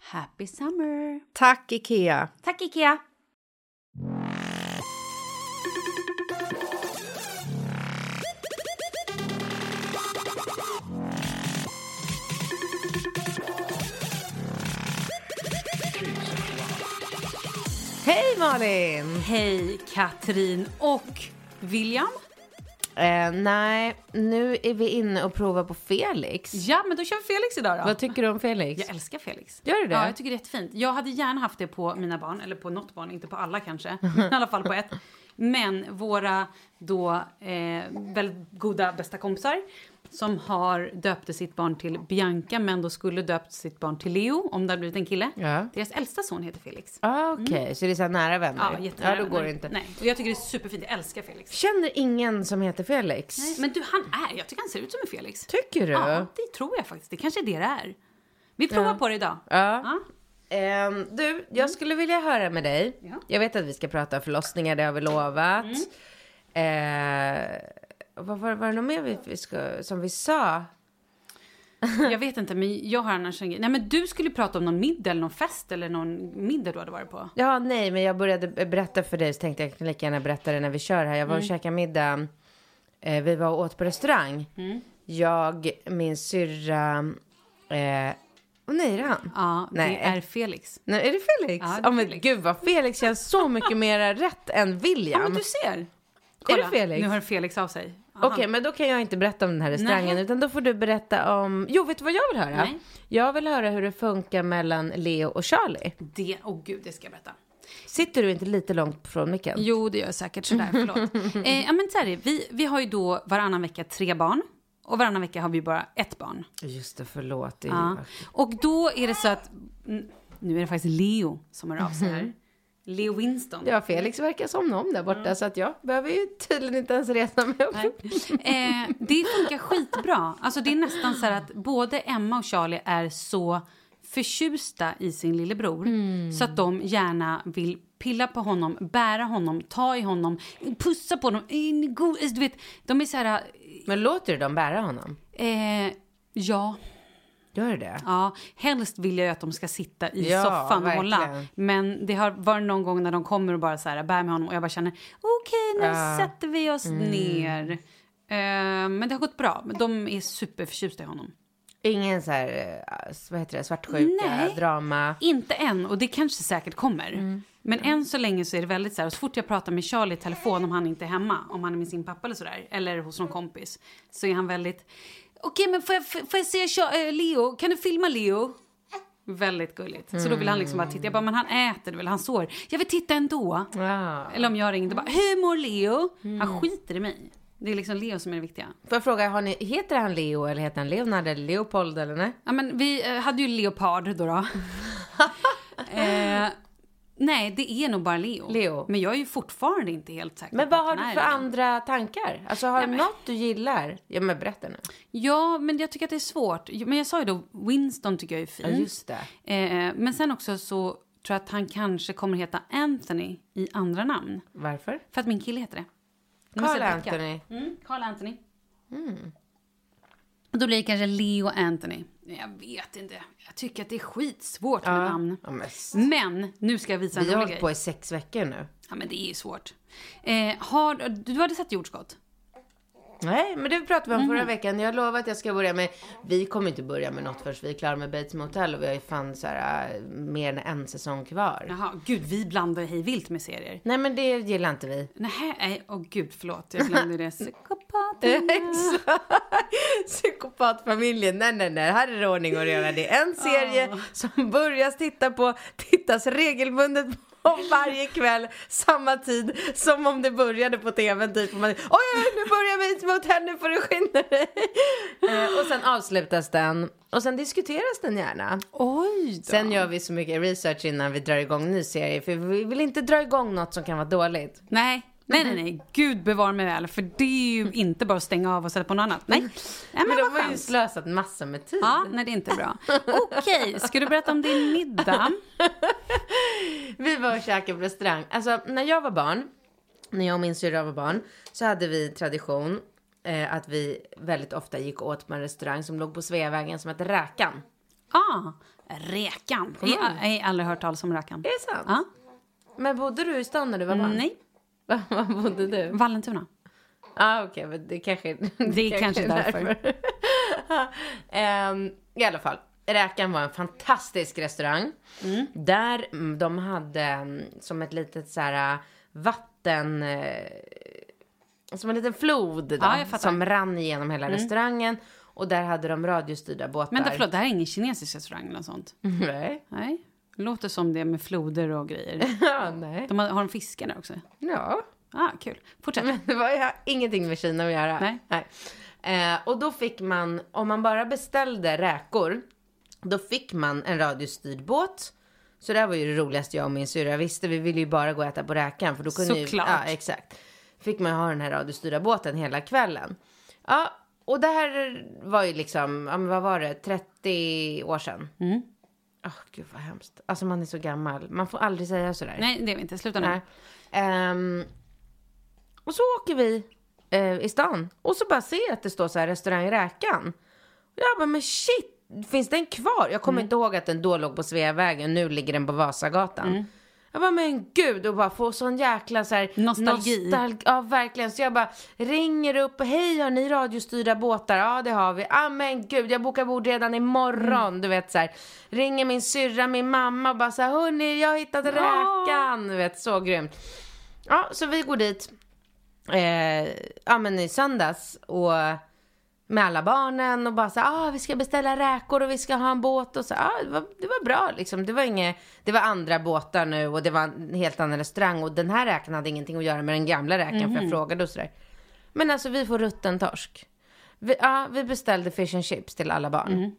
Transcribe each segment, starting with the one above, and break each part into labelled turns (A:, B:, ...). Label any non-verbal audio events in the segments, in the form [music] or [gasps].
A: Happy summer!
B: Tack, Ikea!
A: Tack Ikea!
C: Hej Malin!
A: Hej Katrin och William.
C: Eh, nej, nu är vi inne och provar på Felix.
A: Ja, men då kör vi Felix idag då.
C: Vad tycker du om Felix?
A: Jag älskar Felix.
C: Gör du det?
A: Ja, jag tycker det är jättefint. Jag hade gärna haft det på mina barn, eller på något barn, inte på alla kanske, [laughs] i alla fall på ett. Men våra då eh, väldigt goda bästa kompisar som har döpte sitt barn till Bianca men då skulle döpt sitt barn till Leo om det hade blivit en kille.
C: Ja.
A: Deras äldsta son heter Felix.
C: Ah, Okej, så det är så här nära vänner?
A: Ja, jättenära
C: Ja, då går det inte.
A: Nej, och jag tycker det är superfint. Jag älskar Felix.
C: Känner ingen som heter Felix?
A: Nej, men du, han är, jag tycker han ser ut som en Felix.
C: Tycker du?
A: Ja, det tror jag faktiskt. Det kanske är det det är. Vi provar på det idag.
C: Ja. Ehm, du, jag skulle vilja höra med dig.
A: Ja.
C: Jag vet att vi ska prata förlossningar, det har vi lovat. Eh, vad var, var det något mer vi, vi ska, som vi sa?
A: Jag vet inte, men jag har annars en grej. Nej, men du skulle prata om någon middag eller någon fest eller någon middag du hade varit på.
C: Ja, nej, men jag började berätta för dig så tänkte jag kan lika gärna berätta det när vi kör här. Jag var och käkade middag. Eh, vi var och åt på restaurang. Jag, min syrra, eh, och nej, är det han?
A: Ja,
C: Nej.
A: det är Felix.
C: Nej, är det Felix?
A: Ja, det är
C: men
A: Felix.
C: gud vad Felix känns så mycket mer rätt än William.
A: Ja, men du ser.
C: det Felix?
A: Nu hör Felix av sig.
C: Okej, men då kan jag inte berätta om den här restaurangen
A: Nej.
C: utan då får du berätta om... Jo, vet du vad jag vill höra?
A: Nej.
C: Jag vill höra hur det funkar mellan Leo och Charlie.
A: Det, åh oh gud, det ska jag berätta.
C: Sitter du inte lite långt från micken?
A: Jo, det gör jag säkert. Sådär, [laughs] förlåt. eh, ja, men så här vi, vi har ju då varannan vecka tre barn. Och varannan vecka har vi bara ett barn.
C: Just det, förlåt. Det
A: Ja. Och då är det så att Nu är det faktiskt Leo som hör av sig här. Leo Winston.
C: Ja, Felix verkar somna om där borta så att jag behöver ju tydligen inte ens resa mig upp.
A: Eh, det funkar skitbra. Alltså det är nästan så att både Emma och Charlie är så förtjusta i sin lillebror så att de gärna vill pilla på honom, bära honom, ta i honom, pussa på honom. go- Du vet, de är så här...
C: Men låter du dem bära honom?
A: Eh, ja,
C: Gör det?
A: ja, helst vill jag att de ska sitta i
C: Ja,
A: soffan och hålla. Men det har varit någon gång när de kommer och bara så här bär med honom och jag bara känner okej, nu
C: Ja.
A: sätter vi oss
C: Mm.
A: ner. Eh, men det har gått bra. De är superförtjusta i honom.
C: Ingen så här, eh, vad heter det, svartsjuka,
A: Nej.
C: drama?
A: Inte än, och det kanske säkert kommer.
C: Mm.
A: Men än så länge så är det väldigt så här, så fort jag pratar med Charlie i telefon om han inte är hemma, om han är med sin pappa eller sådär, eller hos någon kompis, så är han väldigt, okej men får jag, får jag se eh, Leo, kan du filma Leo? Väldigt gulligt. Så då vill han liksom bara titta, jag bara, men han äter väl, han sover. Jag vill titta ändå.
C: Ja.
A: Eller om jag ringde bara, hur mår Leo?
C: Mm.
A: Han skiter i mig. Det är liksom Leo som är det viktiga.
C: Får jag fråga, har ni, heter han Leo eller heter han Leonard eller Leopold eller nej?
A: Ja, men vi eh, hade ju leopard då. då. [laughs] eh, nej, det är nog bara Leo.
C: Leo.
A: Men jag är ju fortfarande inte helt säker
C: Men vad har du för andra tankar? Alltså har
A: Nej, men-
C: något du gillar? Ja men berätta nu.
A: Ja, men jag tycker att det är svårt. Men jag sa ju då, Winston tycker jag är fin.
C: Ja just det.
A: Eh, men sen också så tror jag att han kanske kommer heta Anthony i andra namn.
C: Varför?
A: För att min kille heter det.
C: Carl. Anthony.
A: Mm, Carl Anthony. Och då blir det kanske Leo Anthony. Jag vet inte. Jag tycker att det är skitsvårt med namn.
C: Ja, men
A: Men nu ska jag visa
C: vi
A: en
C: har
A: rolig
C: hållit
A: grej.
C: på i sex veckor nu.
A: Ja, men det är ju svårt. Eh, har, du hade sett jordskott?
C: Nej, men det pratade vi om
A: Mhm.
C: förra veckan. Jag lovar att jag ska börja med... Vi kommer inte börja med något förrän vi är klara med Bates Motel och vi har ju fan så här, äh, mer än en säsong kvar.
A: Jaha, gud, vi blandar hej vilt med serier.
C: Nej, men det gillar inte vi.
A: Nej, nej, åh gud, förlåt. Jag glömde det. [laughs] Psykopaten.
C: Exakt. [laughs] Psykopatfamiljen. Nej, nej, nej. Här är det ordning och reda. Det är en serie som börjas titta på, tittas regelbundet på varje kväll, samma tid som om det började på tvn. Typ. Och Man, oj, oj, nu börjar vi mot henne, får du skynda dig. Eh, och sen avslutas den. Och sen diskuteras den gärna.
A: Oj då.
C: Sen gör vi så mycket research innan vi drar igång ny serie. För vi vill inte dra igång något som kan vara dåligt.
A: Nej, nej, nej, nej. Gud bevar mig väl. För det är ju inte bara att stänga av och sätta på något annat. Nej, nej men,
C: Men de har ju slösat massor med tid.
A: Ja, nej det är inte bra. Okej, ska du berätta om din middag? [laughs]
C: Vi var och käkade på restaurang. Alltså, när jag var barn, när jag och min syrra var barn, så hade vi tradition eh, att vi väldigt ofta gick åt på en restaurang som låg på Sveavägen som hette Räkan.
A: Ah, räkan. Jag har aldrig hört talas om räkan.
C: Är det sant?
A: Ja.
C: Men bodde du i stan när du var barn?
A: Nej, [laughs]
C: Var bodde du?
A: Vallentuna.
C: ah, okej, men det kanske...
A: Det är kanske därför. [laughs]
C: Ehm, I alla fall, Räkan var en fantastisk restaurang.
A: Mm.
C: Där mm, de hade mm, som ett litet så här vatten... eh, Som en liten flod då,
A: Ja. Mm.
C: som rann igenom hela restaurangen. Och där hade de radiostyrda båtar.
A: Vänta, förlåt, det här är ingen kinesisk restaurang eller något sånt? [laughs]
C: Nej.
A: Nej, låter som det med floder och grejer. [laughs]
C: Ja, nej.
A: De har, har de fiskar där också?
C: Ja.
A: Ah, kul. Fortsätt.
C: Men det var ju ingenting med Kina att göra.
A: Nej.
C: Eh, och då fick man, om man bara beställde räkor, då fick man en radiostyrd båt. Så det här var ju det roligaste jag och min syrra visste. Vi ville ju bara gå och äta på räkan. För då kunde ju,
A: Såklart.
C: ja, exakt. Fick man ha den här radiostyrda båten hela kvällen. Ja, och det här var ju liksom, ja, men vad var det, 30 år sedan.
A: Mm.
C: Åh, gud vad hemskt. Alltså man är så gammal. Man får aldrig säga sådär.
A: Nej, det är vi inte. Sluta nu.
C: Ehm, och så åker vi eh, i stan och så bara ser jag att det står så här restaurang Räkan. Och jag bara, men shit, finns den kvar? Jag kommer inte ihåg att den då låg på Sveavägen, nu ligger den på Vasagatan. Jag bara, men gud, och bara få sån jäkla så här
A: Nostalgi.
C: nostal- ja, verkligen. Så jag bara ringer upp, hej, har ni radiostyrda båtar? Ja, det har vi. Ja, men gud, jag bokar bord redan imorgon. Du vet så här. Ringer min syrra, min mamma och bara så här, hörni, jag har hittat räkan. Du vet, så grymt. Ja, så vi går dit, eh, ja men i söndags och med alla barnen och bara så ah, vi ska beställa räkor och vi ska ha en båt och så, ah, det, var, det var bra liksom. Det var inget, det var andra båtar nu och det var en helt annan restaurang och den här räkan hade ingenting att göra med den gamla räkan för jag frågade och sådär. Men alltså vi får rutten torsk. Vi, ja, vi beställde fish and chips till alla barn.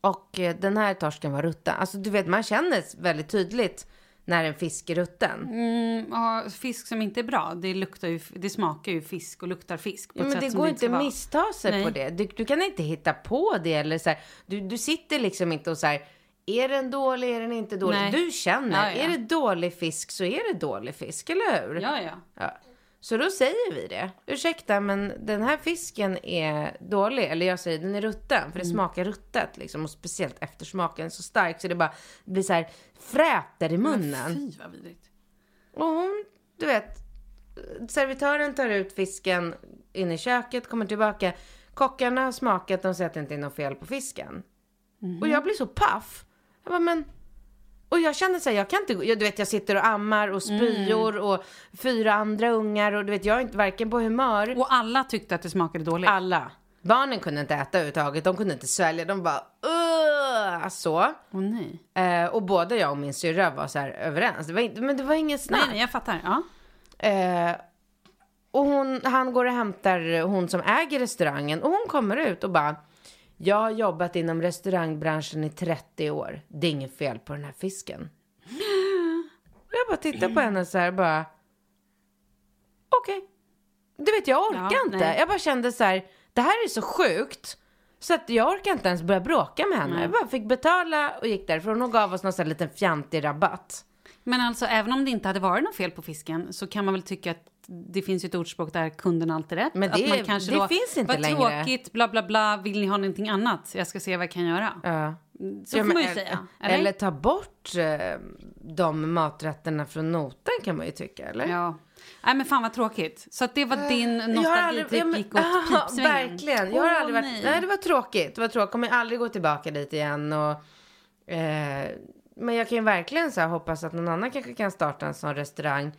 C: Och eh, den här torsken var rutten. Alltså du vet, man känner väldigt tydligt när en fisk är rutten.
A: Mm, ja, fisk som inte är bra, det, luktar ju, det smakar ju fisk och luktar fisk på
C: Ja,
A: ett
C: men
A: sätt
C: det går
A: det
C: inte att missta sig
A: Nej.
C: på det. Du, du kan inte hitta på det eller så här, du, du sitter liksom inte och så här, är den dålig, är den inte dålig?
A: Nej.
C: Du känner,
A: Ja, ja.
C: är det dålig fisk så är det dålig fisk, eller hur?
A: Ja, ja.
C: Ja. Så då säger vi det. Ursäkta, men den här fisken är dålig. Eller jag säger den är rutten, för det
A: Mm.
C: smakar ruttet liksom. Och speciellt eftersmaken är så stark så det bara det blir så här fräter i munnen.
A: Fy vad vidrigt.
C: Och hon, du vet, servitören tar ut fisken in i köket, kommer tillbaka. Kockarna har smakat, de säger att det inte är något fel på fisken. Och jag blir så paff. Jag bara, men... Och jag känner så här, jag kan inte, jag, du vet jag sitter och ammar och spyor och fyra andra ungar och du vet jag är inte varken på humör.
A: Och alla tyckte att det smakade dåligt.
C: Alla. Barnen kunde inte äta överhuvudtaget, de kunde inte svälja, de bara Ugh! så.
A: Åh nej.
C: Eh, och både jag och min syrra var så här överens, det var inte, men det var ingen snack.
A: Nej, nej, jag fattar. Ja.
C: Eh, och hon, han går och hämtar hon som äger restaurangen och hon kommer ut och bara Jag har jobbat inom restaurangbranschen i 30 år. Det är inget fel på den här fisken. Jag bara tittar på henne så här bara Okej. Du vet jag orkar
A: Ja,
C: inte.
A: nej.
C: Jag bara kände så här Det här är så sjukt. Så att jag orkar inte ens börja bråka med henne. Jag bara fick betala och gick därifrån. Hon gav oss någon sån här liten fjantig rabatt.
A: Men alltså, även om det inte hade varit något fel på fisken så kan man väl tycka att det finns ju ett ordspråk där kunden alltid rätt.
C: Men det-
A: att man kanske
C: det
A: då,
C: finns inte
A: vad
C: längre."
A: tråkigt, bla bla bla, vill ni ha någonting annat? Jag ska se vad jag kan göra.
C: Ja.
A: Så
C: Ja,
A: får man ju
C: eller-
A: säga.
C: Eller?
A: Eller?
C: ta bort eh, de maträtterna från notan kan man ju tycka, eller?
A: Ja. Nej men fan vad tråkigt. Så att det var din
C: har aldrig-
A: nostalgitripp
C: ja,
A: gick åt pipsvängen.
C: Verkligen. Jag har
A: Åh,
C: aldrig varit...
A: nej.
C: Nej. det var tråkigt. Det var tråkigt. Kommer aldrig gå tillbaka dit igen. Och, eh, men jag kan ju verkligen så hoppas att någon annan kanske kan starta en sån restaurang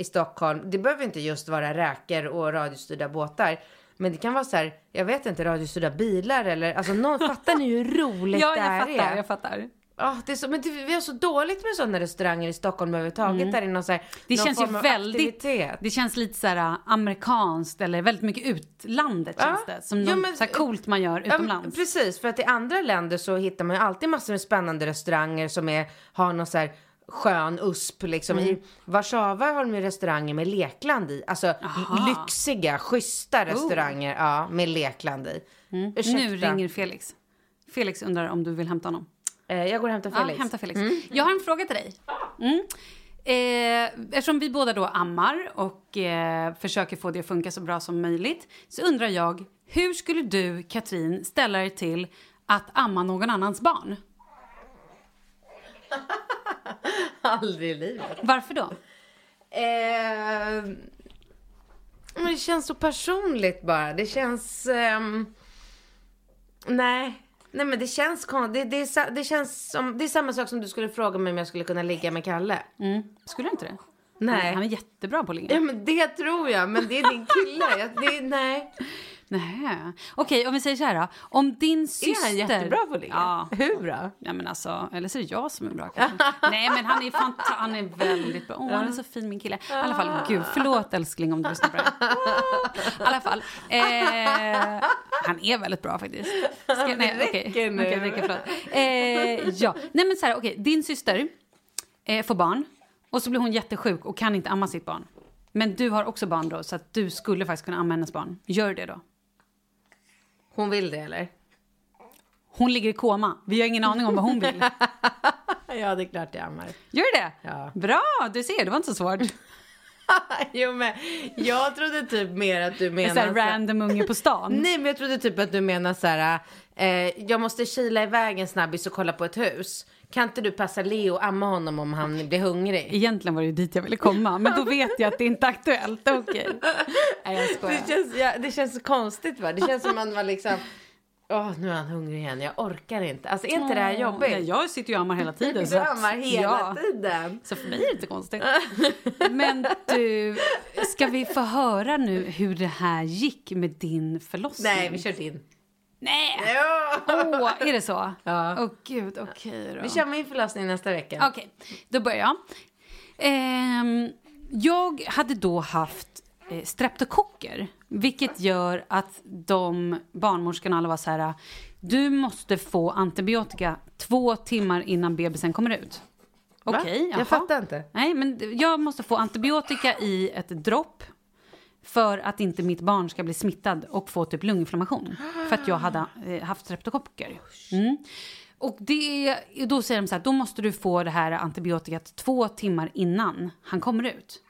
C: i Stockholm. Det behöver inte just vara räkor och radiostyrda båtar. Men det kan vara så här, jag vet inte, radiostyrda bilar eller, alltså någon, [laughs] fattar ni hur roligt
A: Ja,
C: det här
A: jag fattar,
C: är?
A: jag fattar.
C: Ja, det är så, men det, vi har så dåligt med sådana restauranger i Stockholm överhuvudtaget. Där det är någon så här,
A: Mm. Det
C: någon
A: känns ju väldigt,
C: aktivitet.
A: det känns lite så här äh, amerikanskt eller väldigt mycket utlandet
C: Ja.
A: känns det. Som
C: Ja,
A: något
C: men-
A: så här coolt man gör
C: Ja,
A: utomlands.
C: precis, för att i andra länder så hittar man ju alltid massor med spännande restauranger som är, har någon så här skön USP liksom.
A: Mm.
C: I Warszawa har de ju restauranger med lekland i. Alltså lyxiga, schyssta restauranger ja, med lekland i.
A: Oh. Mm. Nu ringer Felix. Felix undrar om du vill hämta honom.
C: Eh, jag går och hämtar Felix.
A: Ja, hämta Felix. Jag har en fråga till dig. Mm. Eh, eftersom vi båda då ammar och eh, försöker få det att funka så bra som möjligt så undrar jag, hur skulle du, Katrin, ställa dig till att amma någon annans barn? [laughs] [laughs]
C: Aldrig i livet.
A: Varför då?
C: Eh, men det känns så personligt bara. Det känns... ehm, nej. Nej men det känns konstigt. Det, det, det känns som... Det är samma sak som du skulle fråga mig om jag skulle kunna ligga med Kalle.
A: Mm. Skulle du inte det?
C: Nej.
A: Han är jättebra på att ligga.
C: Ja men det tror jag. Men det är din kille. Jag, det, nej.
A: Nej. Okej, om vi säger så här då. Om din syster...
C: Är han jättebra på att ligga?
A: Ja.
C: Hur bra?
A: Ja men alltså, eller så är det jag som är bra kanske. [laughs] Nej men han är fanta- han är väldigt bra. Åh han är så fin min kille. I alla fall, gud förlåt älskling om du lyssnar på det. I alla fall, eh, han är väldigt bra faktiskt. Ska, nej,
C: Det
A: okej.
C: räcker nu.
A: Räcker, förlåt. Eh, ja, nej men så här, okej, din syster eh, får barn och så blir hon jättesjuk och kan inte amma sitt barn. Men du har också barn då så att du skulle faktiskt kunna amma hennes barn. Gör det då.
C: Hon vill det eller?
A: Hon ligger i koma. Vi har ingen aning om vad hon vill. [laughs]
C: Ja det är klart jag ammar.
A: Gör det?
C: Ja.
A: Bra, du ser, det var inte så svårt. [laughs]
C: jo men jag trodde typ mer att du
A: En
C: så här-
A: random unge på stan. [laughs]
C: Nej men jag trodde typ att du menar så här. Eh, jag måste kila iväg en snabbis och kolla på ett hus. Kan inte du passa Leo och amma honom om han blir hungrig?
A: Egentligen var det ju dit jag ville komma, men då vet jag att det inte är aktuellt. Okej. [laughs] Nej, jag skojar.
C: Det känns, ja, det känns konstigt va? Det känns som man var liksom, åh nu är han hungrig igen, jag orkar inte. Alltså är inte det här jobbigt?
A: Nej, jag sitter ju och ammar hela tiden.
C: Du ammar hela
A: ja.
C: tiden.
A: Så för mig är det inte konstigt. Men du, ska vi få höra nu hur det här gick med din förlossning?
C: Nej vi kör din.
A: Nej! Åh, är det så?
C: Ja.
A: Åh gud, okej då.
C: Vi kör min förlossning nästa vecka.
A: Okej, då börjar jag. Ehm, jag hade då haft eh, streptokocker Vilket gör att de barnmorskorna alla var så här, du måste få antibiotika två timmar innan bebisen kommer ut. Okej, jaha.
C: Jag fattar inte.
A: Nej, men jag måste få antibiotika i ett dropp för att inte mitt barn ska bli smittad och få typ lunginflammation. För att jag hade eh, haft streptokocker. Mm. Och det, då säger de så här, då måste du få det här antibiotikat två timmar innan han kommer ut.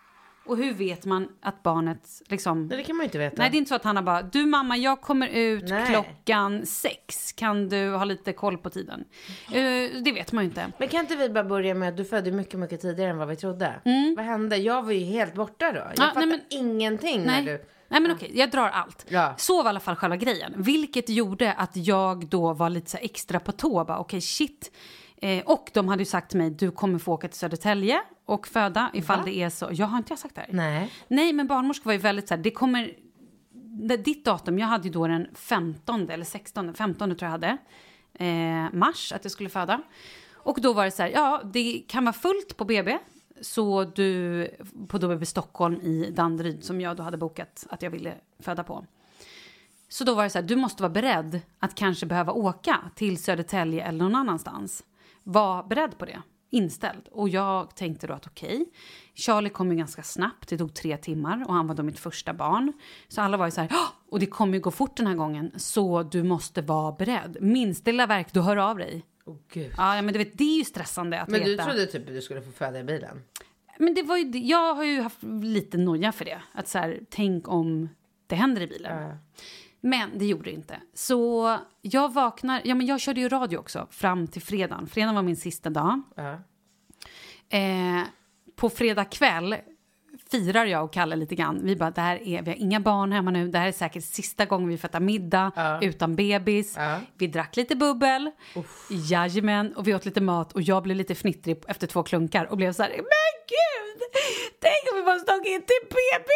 A: Och hur vet man att barnet liksom...
C: Nej, det kan man ju inte veta.
A: Nej, det är inte så att han har bara, du mamma, jag kommer ut
C: Nej.
A: klockan sex. Kan du ha lite koll på tiden? Eh, det vet man ju inte.
C: Men kan inte vi bara börja med att du födde mycket, mycket tidigare än vad vi trodde? Vad hände? Jag var ju helt borta då. Jag
A: Mm. Ja,
C: fattar
A: nej, men-
C: ingenting
A: Nej.
C: när du...
A: Nej men okej, jag drar allt.
C: Ja.
A: Så var i alla fall själva grejen. Vilket gjorde att jag då var lite så extra på tå. Okej, shit. Eh, och de hade ju sagt till mig, du kommer få åka till Södertälje och föda ifall det är så. Jag har inte jag sagt det här?
C: Nej.
A: Nej, men barnmorskor var ju väldigt så här, det kommer... det- Ditt datum, jag hade ju då den 15 eller 16, 15 tror jag hade. Eh, mars, att jag skulle föda. Och då var det så här, ja, det kan vara fullt på BB. Så du, på BB Stockholm i Danderyd som jag då hade bokat att jag ville föda på. Så då var det så här, du måste vara beredd att kanske behöva åka till Södertälje eller någon annanstans. Var beredd på det, inställd. Och jag tänkte då att okej, Charlie kom ju ganska snabbt, det tog tre timmar och han var då mitt första barn. Så alla var ju så här, "Åh, och det kommer ju gå fort den här gången, så du måste vara beredd. Minsta lilla verk, du hör av dig.
C: Åh gud.
A: Ja, men du vet, det är ju stressande att
C: Men du
A: veta.
C: trodde typ att du skulle få föda i bilen?
A: Men det var ju, jag har ju haft lite noja för det. Att så här, tänk om det händer i bilen.
C: Ja.
A: Men det gjorde det inte. Så jag vaknar, ja men jag körde ju radio också fram till fredagen. Fredagen var min sista dag.
C: Ja.
A: Eh, på fredag kväll firar jag och Kalle lite grann. Vi bara, det här är, vi har inga barn hemma nu. Det här är säkert sista gången vi äta middag
C: Ja.
A: utan bebis.
C: Ja.
A: Vi drack lite bubbel. Jajamän. Och vi åt lite mat och jag blev lite fnittrig efter två klunkar och blev så här, men gud! Tänk om vi måste åka in till BB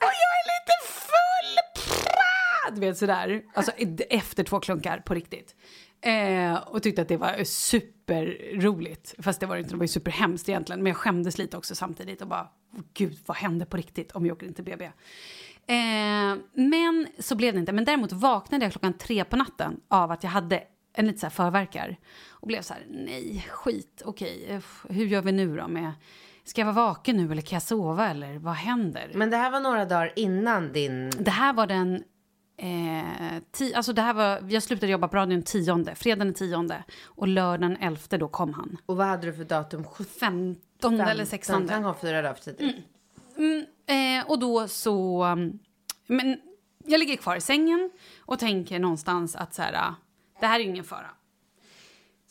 A: och jag är lite full! Pra! Du vet sådär. Alltså efter två klunkar på riktigt. Eh, och tyckte att det var superroligt. Fast det var inte, det var ju superhemskt egentligen. Men jag skämdes lite också samtidigt och bara, gud vad hände på riktigt om jag åker in till BB? Eh, men så blev det inte. Men däremot vaknade jag klockan tre på natten av att jag hade en lite så här förverkar. Och blev så här, nej, skit, okej, uff, hur gör vi nu då med... Ska jag vara vaken nu eller kan jag sova eller vad händer?
C: Men det här var några dagar innan din...
A: Det här var den... Eh, ti, alltså det här var, jag slutade jobba på radion tionde, fredagen den tionde. Och lördagen elfte då kom han.
C: Och vad hade du för datum?
A: 15 eller 16.
C: Han kom fyra dagar för tidigt.
A: Mm, eh, och då så... um, Men jag ligger kvar i sängen och tänker någonstans att så här, ah, det här är ingen fara.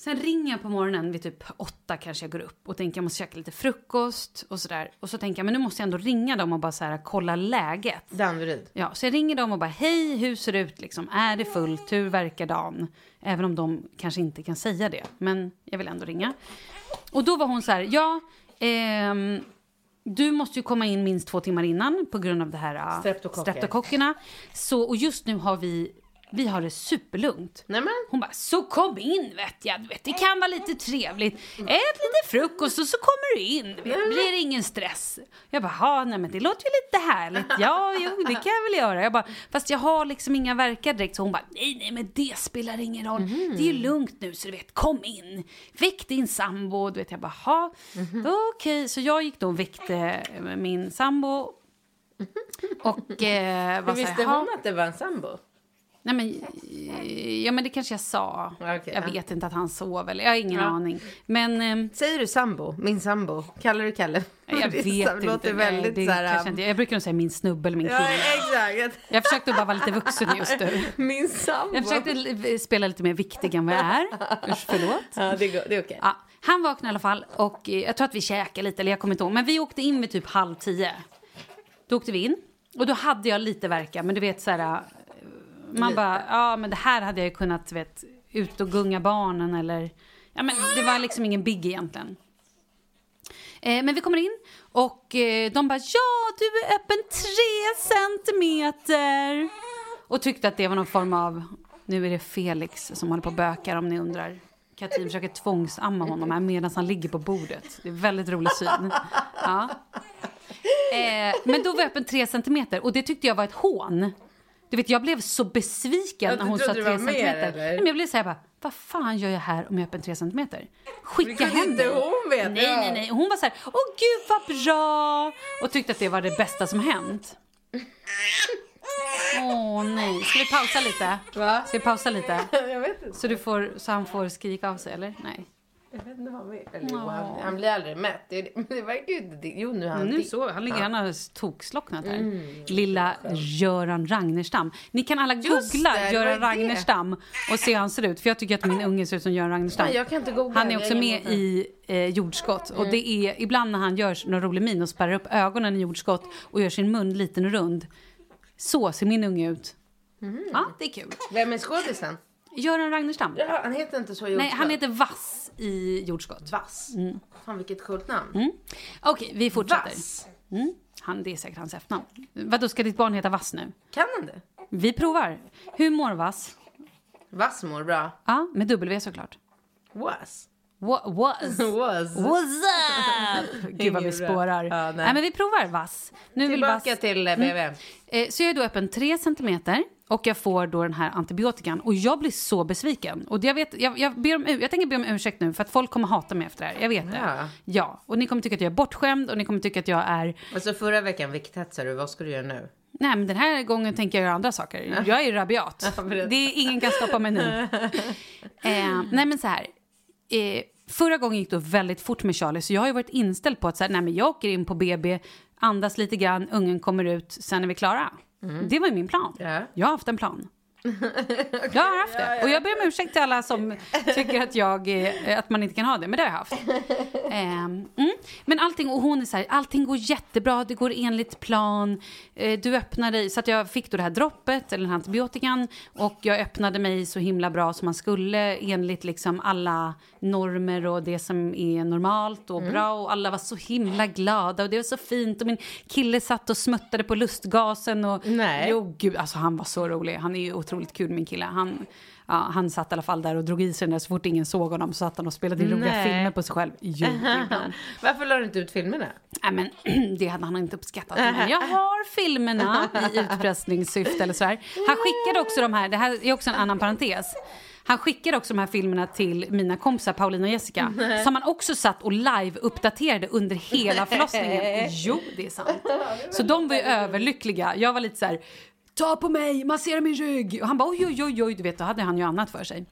A: Sen ringer jag på morgonen vid typ åtta kanske jag går upp och tänker jag måste käka lite frukost och sådär. Och så tänker jag men nu måste jag ändå ringa dem och bara så här kolla läget.
C: Danderyd.
A: Ja, så jag ringer dem och bara hej, hur ser det ut liksom? Är det fullt? Hur verkar dagen? Även om de kanske inte kan säga det, men jag vill ändå ringa. Och då var hon så här, ja, ehm, du måste ju komma in minst två timmar innan på grund av det här äh,
C: Streptokocker.
A: streptokockerna. Så, och just nu har vi, vi har det superlugnt.
C: Nej men.
A: Hon bara, så kom in vet jag, vet, det kan vara lite trevligt. Ät lite frukost och så kommer du in, vet, blir ingen stress. Jag bara, "Ja, nej men det låter ju lite härligt. [laughs] Ja, jo, det kan jag väl göra. Jag bara, fast jag har liksom inga verkar direkt. Så hon bara, nej, nej, men det spelar ingen roll. Det är ju lugnt nu så du vet, kom in. Väck din sambo. Du vet, jag bara, "Ha, okej. Så jag gick då och väckte min sambo. Och eh,
C: Hur
A: var här,
C: visste hon att det var en sambo?
A: Nej men, eh, ja men det kanske jag sa.
C: Okej,
A: jag
C: ja.
A: vet inte att han sov eller, jag har ingen
C: Ja.
A: aning. Men eh,
C: Säger du sambo? Min sambo? Kallar du Kalle?
A: jag [laughs] vet
C: Det
A: inte.
C: låter
A: Nej,
C: väldigt
A: det
C: så här...
A: kanske inte, jag brukar nog säga min snubbe eller min
C: Ja,
A: kille.
C: exakt.
A: Jag försökte bara vara lite vuxen [laughs] just nu.
C: Min sambo.
A: Jag försökte spela lite mer viktig än vad jag är. Usch, förlåt.
C: Ja, det, går, det är okej.
A: Ja, han vaknade i alla fall och eh, jag tror att vi käkade lite, eller jag kommer inte ihåg. Men vi åkte in vid typ halv tio. Då åkte vi in. Och då hade jag lite verka, men du vet så här... Man
C: Lite.
A: bara, ja men det här hade jag ju kunnat, vet, ut och gunga barnen eller... Ja men det var liksom ingen big egentligen. Eh, men vi kommer in och eh, de bara, ja du är öppen tre centimeter. Och tyckte att det var någon form av, nu är det Felix som håller på och bökar om ni undrar. Katrin försöker tvångsamma honom här medan han ligger på bordet. Det är väldigt rolig syn. Ja. Eh, men då var jag öppen tre centimeter och det tyckte jag var ett hån. Du vet, jag blev så besviken när hon sa tre centimeter. men jag blev så här bara, vad fan gör jag här om jag är öppen tre centimeter? Skicka hem mig.
C: hon veta.
A: Nej, nej, nej. Hon var så här, åh gud vad bra! Och tyckte att det var det bästa som hänt. Åh nej. Ska vi pausa lite?
C: Va?
A: Ska vi pausa lite?
C: Jag vet inte.
A: Så, du får, så han får skrika av sig, eller? Nej.
C: Jag vet inte vad han vill. Eller, jo, han, han blir aldrig mätt. Det, det verkar ju inte... Jo, nu är han...
A: Nu så, han ligger, han har tokslocknat här.
C: Mm.
A: Lilla Göran Ragnerstam. Ni kan alla
C: Just
A: googla
C: det,
A: Göran
C: det.
A: Ragnerstam och se hur han ser ut. För jag tycker att min unge ser ut som Göran Ragnerstam.
C: Nej, jag kan inte googla.
A: Han är också med
C: Mm.
A: i eh, jordskott. Och det är ibland när han gör någon rolig min och spärrar upp ögonen i jordskott och gör sin mun liten och rund. Så ser min unge ut.
C: Mm.
A: Ja, det är kul.
C: Vem är skådisen?
A: Göran Ragnerstam.
C: Ja, han heter inte så i
A: Nej,
C: Jordskott.
A: han heter Vass i jordskott.
C: Vass. Fan, vilket coolt namn.
A: Mm. Okej, vi fortsätter.
C: Vass.
A: Mm. Han, det är säkert hans efternamn. Vadå, ska ditt barn heta Vass nu?
C: Kan han det?
A: Vi provar. Hur mår Vass?
C: Vass mår bra.
A: Ja, med W såklart.
C: Was.
A: Wa- Was. [laughs]
C: Was.
A: What's up? [laughs] Gud vad vi spårar.
C: Ja, nej.
A: nej. men vi provar Vass. Nu vill
C: Tillbaka
A: Vass... Mm.
C: till BB.
A: Eh, så jag är då öppen 3 centimeter och jag får då den här antibiotikan och jag blir så besviken. Och jag, vet, jag, jag, ber om, jag tänker be om ursäkt nu för att folk kommer hata mig efter det här. Jag vet
C: Ja.
A: det. Ja, och ni kommer tycka att jag är bortskämd och ni kommer tycka att jag är...
C: Alltså förra veckan vikthetsade du. Vad ska du göra nu?
A: Nej, men den här gången tänker jag göra andra saker. Jag är rabiat.
C: Ja,
A: det är ingen kan stoppa mig nu. [laughs] eh, nej, men så här. Eh, förra gången gick det väldigt fort med Charlie, så jag har varit inställd på att så här, nej, men jag åker in på BB, andas lite grann, ungen kommer ut, sen är vi klara. Det var ju min plan.
C: Ja.
A: Jag har haft en plan. Jag har haft det. Och jag ber om ursäkt till alla som tycker att, jag, eh, att man inte kan ha det, men det har jag haft. Ehm, mm. Men allting, och hon är så här, allting går jättebra, det går enligt plan. Eh, du öppnar dig, så att jag fick då det här droppet, eller den här antibiotikan, och jag öppnade mig så himla bra som man skulle, enligt liksom alla normer och det som är normalt och bra. Och alla var så himla glada och det var så fint. Och min kille satt och smuttade på lustgasen. Och,
C: Nej.
A: Jo, gud, alltså han var så rolig. Han är ju otroligt kul, min kille. Han, ja, han satt i alla fall där och drog i sig den där så fort ingen såg honom. Så satt han och spelade in roliga
C: Nej.
A: filmer på sig själv. Jo.
C: Varför la du inte ut filmerna?
A: Nej, men [clears throat] det hade han inte uppskattat. Men jag har filmerna i [laughs] utpressningssyfte eller sådär. Han skickade också de här, det här är också en annan parentes. Han skickade också de här filmerna till mina kompisar Paulina och Jessica. Som han också satt och live-uppdaterade under hela förlossningen. [laughs] Jo, det är sant. Så de var ju överlyckliga. Jag var lite så här, ta på mig, massera min rygg. Och han bara oj, oj, oj, oj, du vet, då hade han ju annat för sig.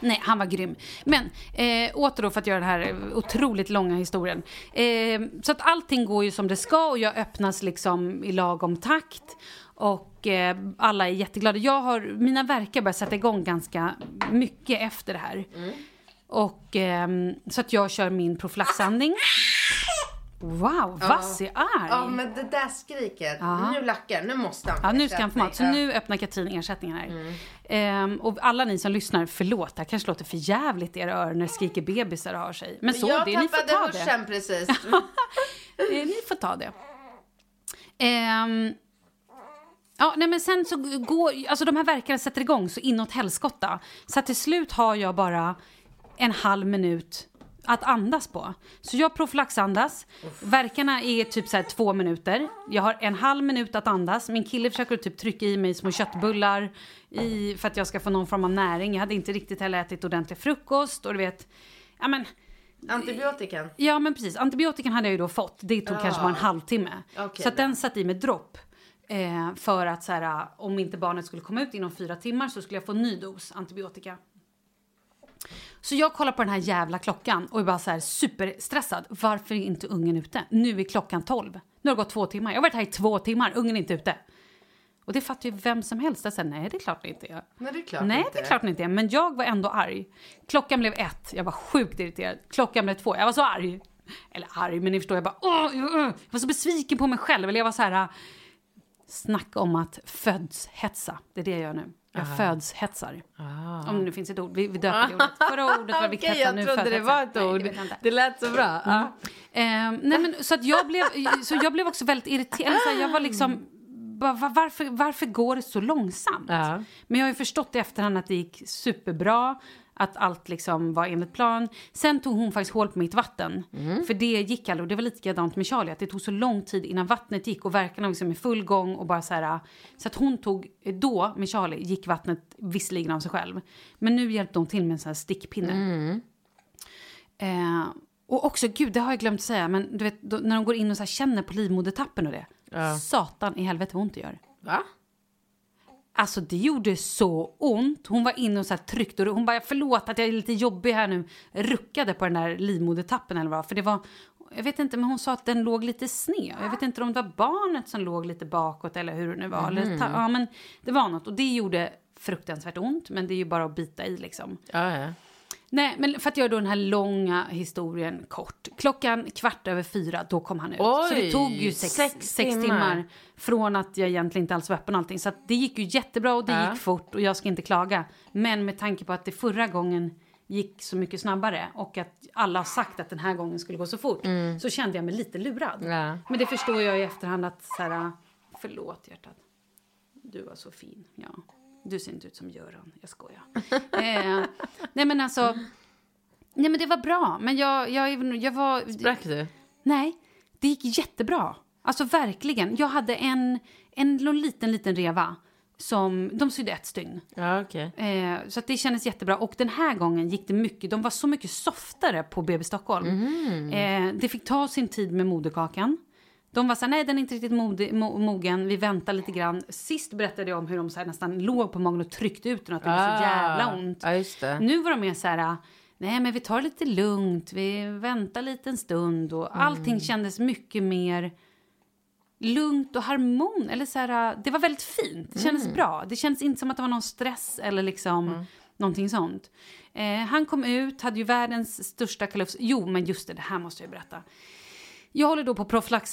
A: Nej, han var grym. Men eh, åter då för att göra den här otroligt långa historien. Eh, så att allting går ju som det ska och jag öppnas liksom i lagom takt. Och eh, alla är jätteglada. Jag har, mina verkar börjar sätta igång ganska mycket efter det här. Och ehm, så att jag kör min profylaxandning. Wow, Vass är arg!
C: Ja, men det där skriket. Nu lackar, nu måste han
A: Ja,
C: få
A: nu ska han få mat. Så nu öppnar Katrin ersättningen här. Ehm, och alla ni som lyssnar, förlåt, det här kanske låter för jävligt i era öron när skriker bebisar och har sig. Men så
C: jag
A: det, ni får
C: tappade
A: ta det.
C: hörseln precis. [laughs]
A: Ni får ta det. Ehm, ja, nej men sen så går, alltså de här verkarna sätter igång så inåt helskotta. Så till slut har jag bara en halv minut att andas på. Så jag profylaxandas. Verkarna är typ så här två minuter. Jag har en halv minut att andas. Min kille försöker typ trycka i mig små köttbullar i, för att jag ska få någon form av näring. Jag hade inte riktigt heller ätit ordentlig frukost och du vet, ja men
C: Antibiotikan.
A: Ja men precis, antibiotikan hade jag ju då fått. Det tog kanske bara en halvtimme.
C: Okej,
A: så den satt i med dropp. Eh, för att så här, om inte barnet skulle komma ut inom fyra timmar så skulle jag få en ny dos antibiotika. Så jag kollar på den här jävla klockan och är bara så här superstressad. Varför är inte ungen ute? Nu är klockan 12. Nu har det gått två timmar. Jag har varit här i två timmar, ungen är inte ute. Och det fattar ju vem som helst. Jag säger, nej det är klart det inte är.
C: Nej, det är klart
A: Nej,
C: inte.
A: det är klart inte är. Men jag var ändå arg. Klockan blev ett. Jag var sjukt irriterad. Klockan blev två. Jag var så arg. Eller arg, men ni förstår. Jag bara... Åh, åh. Jag var så besviken på mig själv. Eller jag var så här... Snacka om att föds-hetsa. Det är det jag gör nu. Jag föds-hetsar. Om det nu finns ett ord. Vi, vi döper det ordet. Förra ordet var [laughs]
C: Okej,
A: viktigt.
C: jag
A: nu
C: trodde det var ett
A: Nej,
C: ord.
A: det jag inte.
C: Det lät så bra. Ja.
A: Ehm, nej men, så, att jag blev, så jag blev också väldigt irriterad. Jag var liksom... bara, va- Varför, varför går det så långsamt? Men jag har ju förstått i efterhand att det gick superbra. Att allt liksom var enligt plan. Sen tog hon faktiskt hål på mitt vatten.
C: Mm.
A: För det gick aldrig. Och det var likadant med Charlie. Att det tog så lång tid innan vattnet gick. Och verkarna var liksom i full gång. Och bara så, här, så att hon tog, då med Charlie gick vattnet visserligen av sig själv. Men nu hjälpte hon till med en sån här stickpinne.
C: Mm.
A: Eh, och också, gud det har jag glömt säga. Men du vet då, när de går in och så känner på livmodertappen och det. Satan i helvete vad ont det gör.
C: Va?
A: Alltså det gjorde så ont. Hon var inne och så tryckte och hon bara förlåt att jag är lite jobbig här nu. Ruckade på den där livmodertappen eller vad. För det var, jag vet inte men hon sa att den låg lite sned. Jag vet inte om det var barnet som låg lite bakåt eller hur det nu var. Eller, ta, ja men det var något och det gjorde fruktansvärt ont. Men det är ju bara att bita i liksom.
C: Ja, ja.
A: Nej, men för att göra då den här långa historien kort. Klockan kvart över fyra, då kom han ut. så det
C: Oj,
A: tog ju sex,
C: sex
A: sex, timmar.
C: timmar.
A: från att jag egentligen inte alls var öppen och allting. Så det gick ju jättebra och det
C: Ja.
A: gick fort och jag ska inte klaga. Men med tanke på att det förra gången gick så mycket snabbare och att alla har sagt att den här gången skulle gå så fort så kände jag mig lite lurad.
C: Mm. Ja.
A: Men det förstår jag i efterhand att så här, förlåt hjärtat. Du var så fin. Ja. Du ser inte ut som Göran. Jag skojar. [laughs] eh, nej men alltså. Nej men det var bra. Men jag, jag, jag var...
C: Sprack du?
A: Nej, det gick jättebra. Alltså verkligen. Jag hade en, en liten, liten reva. Som, de sydde ett stygn.
C: Ja, okej.
A: Eh, så det kändes jättebra. Och den här gången gick det mycket, de var så mycket softare på BB Stockholm. Eh, det fick ta sin tid med moderkakan. De var så här, nej den är inte riktigt mode, mo, mogen, vi väntar lite grann. Sist berättade jag om hur de så här, nästan låg på magen och tryckte ut den och att det var så jävla ont.
C: Ja.
A: Nu var de mer så här, nej men vi tar lite lugnt, vi väntar lite en stund och allting kändes mycket mer lugnt och harmon. Eller så här, det var väldigt fint, det kändes bra. Det kändes inte som att det var någon stress eller liksom någonting sånt. Eh, han kom ut, hade ju världens största kalufs. Jo, men just det, det här måste jag berätta. Jag håller då på Proflax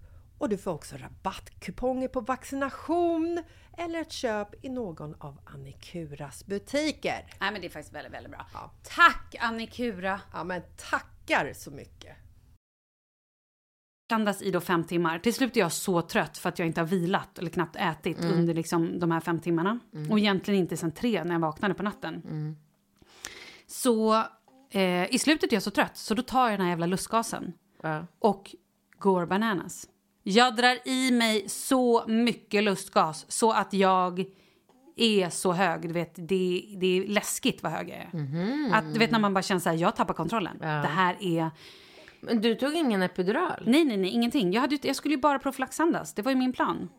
B: och du får också rabattkuponger på vaccination eller ett köp i någon av Annikuras butiker.
A: Nej men det är faktiskt väldigt, väldigt bra.
B: Ja.
A: Tack Annikura!
B: Ja men tackar så mycket!
A: andas i då fem timmar. Till slut är jag så trött för att jag inte har vilat eller knappt ätit under liksom de här fem timmarna. Och egentligen inte sen tre när jag vaknade på natten. Så eh, i slutet är jag så trött så då tar jag den här jävla lustgasen
C: Ja.
A: och går bananas. Jag drar i mig så mycket lustgas så att jag är så hög. Du vet, det, det är läskigt vad hög jag är. Att, du vet när man bara känner så här, jag tappar kontrollen. Det här är...
C: Men du tog ingen epidural?
A: Nej, nej, nej, ingenting. Jag, hade, jag skulle ju bara profylaxandas. Det var ju min plan.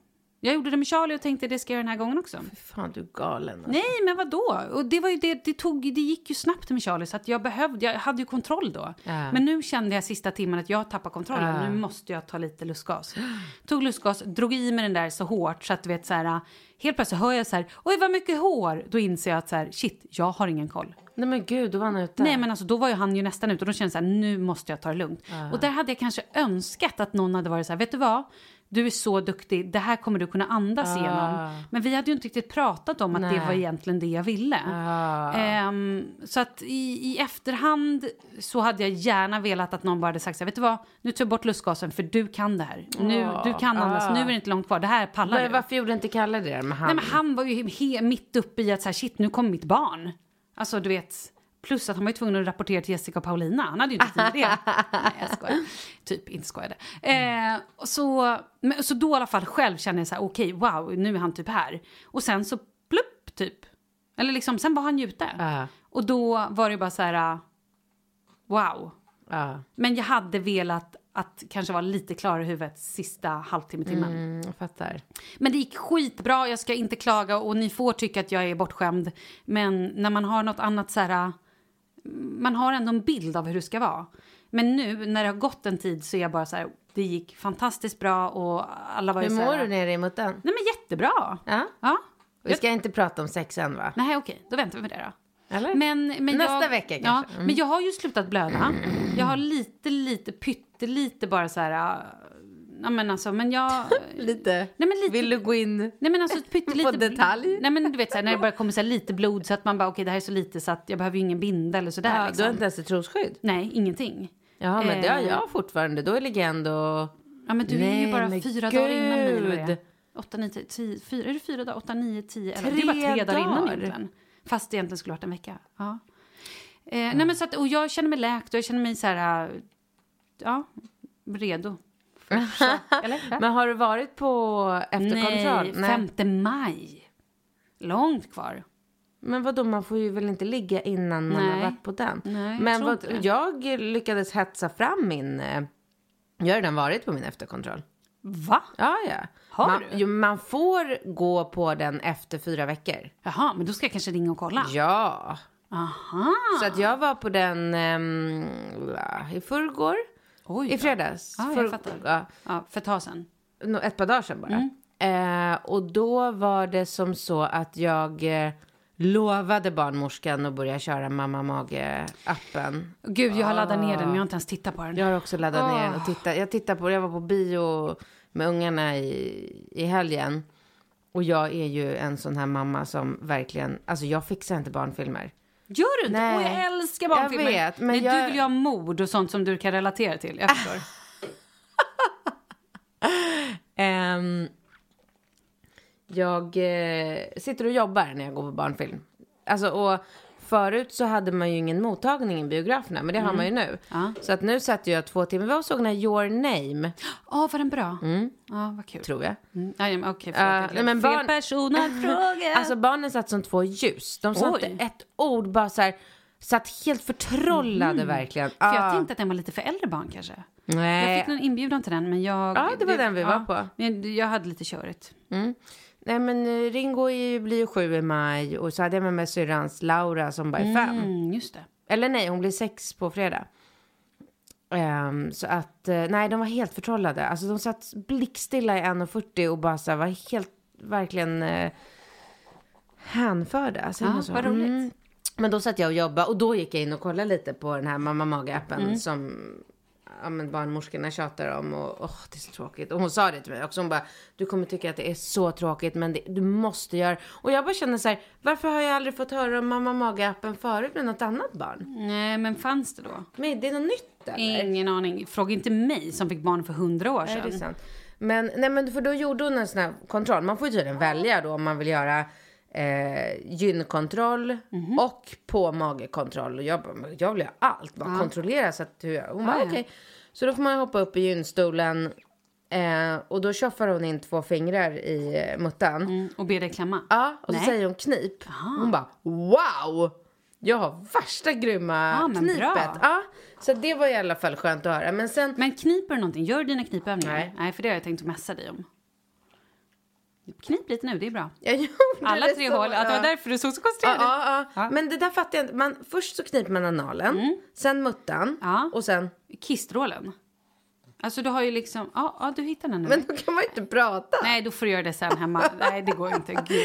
A: Jag gjorde det med Charlie och tänkte det ska jag göra den här gången också.
C: Fan, du är galen. Alltså.
A: Nej, men vad då? Och det var ju det, det tog, det gick ju snabbt med Charlie så att jag behövde, jag hade ju kontroll då.
C: Ja.
A: Men nu kände jag sista timmen att jag tappar kontrollen.
C: Ja.
A: Nu måste jag ta lite lustgas. [gasps] Tog lustgas, drog i mig den där så hårt så att du vet så här, helt plötsligt hör jag så här, oj vad mycket hår. Då inser jag att så här, shit, jag har ingen koll.
C: Nej men gud, då var han ute.
A: Nej men alltså då var ju han ju nästan ute och då kände jag så här, nu måste jag ta det lugnt. Och där hade jag kanske önskat att någon hade varit så här, vet du vad? Du är så duktig, det här kommer du kunna andas igenom. Men vi hade ju inte riktigt pratat om att det
C: Nej.
A: var egentligen det jag ville. Ehm, så att i, i efterhand så hade jag gärna velat att någon bara hade sagt så här, vet du vad? Nu tar jag bort lustgasen för du kan det här. Nu, du kan andas, nu är det inte långt kvar, det här pallar
C: Men
A: du.
C: varför gjorde inte Kalle det med han?
A: Nej men han var ju he- mitt uppe i att så här, shit nu kommer mitt barn. Alltså du vet, plus att han var ju tvungen att rapportera till Jessica och Paulina. Han hade ju inte tid med det. [laughs] Nej jag skojar. Typ, inte skojade. Eh, så, men, så då i alla fall själv kände jag så här, okej wow nu är han typ här. Och sen så plupp typ. Eller liksom, sen var han ju ute.
C: Ja.
A: Och då var det bara så här, wow.
C: Ja,
A: Men jag hade velat att kanske vara lite klarare i huvudet sista halvtimme, timmen.
C: mm, jag fattar.
A: Men det gick skitbra, jag ska inte klaga och ni får tycka att jag är bortskämd. Men när man har något annat så här, man har ändå en bild av hur det ska vara. Men nu när det har gått en tid så är jag bara så här, det gick fantastiskt bra och alla var ju
C: Hur mår du nere i mutten?
A: Nej men jättebra.
C: Ja?
A: Ja.
C: Vi ska inte prata om sex än va?
A: Nej okej, då väntar vi med det då.
C: Eller?
A: Men, men
C: Nästa
A: jag,
C: vecka
A: ja,
C: kanske. Mm.
A: Men jag har ju slutat blöda. Jag har lite, lite, pyttelite bara så här... Ja men alltså, men jag... [laughs]
C: Lite.
A: Nej men lite.
C: Vill du gå in?
A: Nej men alltså pyttelite... [laughs]
C: På detalj?
A: Nej men du vet så här, när det börjar komma så här lite blod så att man bara okej det här är så lite så att jag behöver ju ingen binda eller sådär
C: Ja,
A: liksom.
C: Du har inte ens ett trosskydd?
A: Nej, ingenting.
C: Ja, men det har
A: Eh.
C: jag fortfarande. Då ligger jag ändå...
A: Ja men du är
C: Nej,
A: ju bara fyra dagar innan mig. det är.
C: gud.
A: Åtta, nio, tio, fyra, är det fyra dagar? Åtta, nio, tio, elva. Det är bara tre dagar innan
C: dagar.
A: egentligen. Fast det egentligen skulle varit en vecka. Ja. Eh, Nej men så att, och jag känner mig läkt och jag känner mig så här, äh, ja, redo. [laughs] Eller?
C: Men har du varit på efterkontroll?
A: Nej, femte maj. Långt kvar.
C: Men vadå, man får ju väl inte ligga innan man har varit på den?
A: Nej, jag
C: Men
A: tror
C: vad, jag lyckades hetsa fram min... eh, Jag har redan varit på min efterkontroll.
A: Va?
C: Ja, ja.
A: Har
C: man,
A: du?
C: Jo, man får gå på den efter fyra veckor.
A: Jaha, men då ska jag kanske ringa och kolla.
C: Ja.
A: Aha.
C: Så att jag var på den ehm, i förrgår.
A: Oj
C: I fredags.
A: Ja, jag
C: För-
A: fattar.
C: Ja,
A: Ja, för ett tag sedan.
C: ett par dagar sedan bara. Eh, och då var det som så att jag eh, lovade barnmorskan att börja köra Mamma Mage-appen.
A: Gud, jag har laddat ner den jag har inte ens tittat på den.
C: Jag har också laddat ner den och tittat. Jag tittade på Jag var på bio med ungarna i, i helgen. Och jag är ju en sån här mamma som verkligen, alltså jag fixar inte barnfilmer.
A: Gör du inte?
C: Nej.
A: Åh, jag älskar barnfilmer.
C: Jag vet, men
A: Nej,
C: jag-
A: Du vill ju ha mord och sånt som du kan relatera till. Jag förstår. [laughs]
C: Ehm, jag eh, sitter och jobbar när jag går på barnfilm. Alltså, och förut så hade man ju ingen mottagning i biograferna, men det har man ju nu.
A: Ja.
C: Så att nu satt jag två timmar. Och såg den här Your Name,
A: Åh, var den bra? Ja, vad kul.
C: tror jag.
A: Mm. Ja, ja, men okej,
C: Ja,
A: förlåt.
C: nej, men
A: Fel
C: barn-
A: person. [laughs]
C: Alltså barnen satt som två ljus. De sa
A: Oj.
C: inte ett ord, bara så här, satt helt förtrollade verkligen.
A: för jag
C: Ah.
A: tänkte att den var lite för äldre barn kanske. Jag
C: Nej.
A: fick någon inbjudan till den, men jag...
C: Ja, det var den vi var på.
A: Men jag hade lite körigt.
C: Nej men eh, Ringo är ju, blir ju sju i maj och så hade jag med mig syrrans Laura som bara är fem.
A: Mm, just det.
C: Eller nej, hon blir sex på fredag. Ehm, så att, eh, nej de var helt förtrollade. Alltså de satt blickstilla i 1.40 och bara så var helt, verkligen uh, hänförda.
A: Ja,
C: så?
A: vad roligt.
C: Mm. Men då satt jag och jobbade och då gick jag in och kollade lite på den här Mamma Mage-appen
A: Mm.
C: som ja, men barnmorskorna tjatar om och åh, det är så tråkigt. Och hon sa det till mig också. Hon bara, du kommer tycka att det är så tråkigt men det, du måste göra. Och jag bara känner så här, varför har jag aldrig fått höra om Mamma Mage-appen förut med något annat barn?
A: Nej, men fanns det då?
C: Men det är något nytt eller?
A: Ingen aning. Fråga inte mig som fick barn för hundra år sedan.
C: Nej, det är sant. Men, nej, men för då gjorde hon en sån här kontroll. Man får ju tydligen välja då om man vill göra eh, gynkontroll
A: Mhm.
C: och på magekontroll. Och jag bara, jag vill göra allt. Bara kontrollera så att hur jag... Hon bara,
A: Ja, ja.
C: okej. Så då får man hoppa upp i gynstolen. Eh, och då tjoffar hon in två fingrar i eh, muttan.
A: Mm, och be dig klämma.
C: Ja, och så
A: Nej.
C: säger hon knip. Hon bara, wow! Jag har värsta grymma
A: Ja,
C: knipet.
A: bra.
C: Ja, så det var i alla fall skönt att höra. Men sen...
A: Men kniper du någonting? Gör du dina knipövningar?
C: Nej.
A: Nej, för det har jag tänkt att mässa dig om. Knip lite nu, det är bra. [laughs] Alla tre
C: så,
A: håll. Att det var
C: ja.
A: därför du såg så
C: Ja,
A: koncentrerad ut.
C: ja, ja.
A: Ja.
C: Men det där fattar jag inte. Man, först så kniper man analen, sen muttan
A: Mm. Ja.
C: och sen...
A: Kistrålen. Alltså du har ju liksom, ja, ja du hittar den nu.
C: Men då kan man ju inte prata.
A: Nej, då får du göra det sen hemma. [laughs] Nej, det går inte. Gud.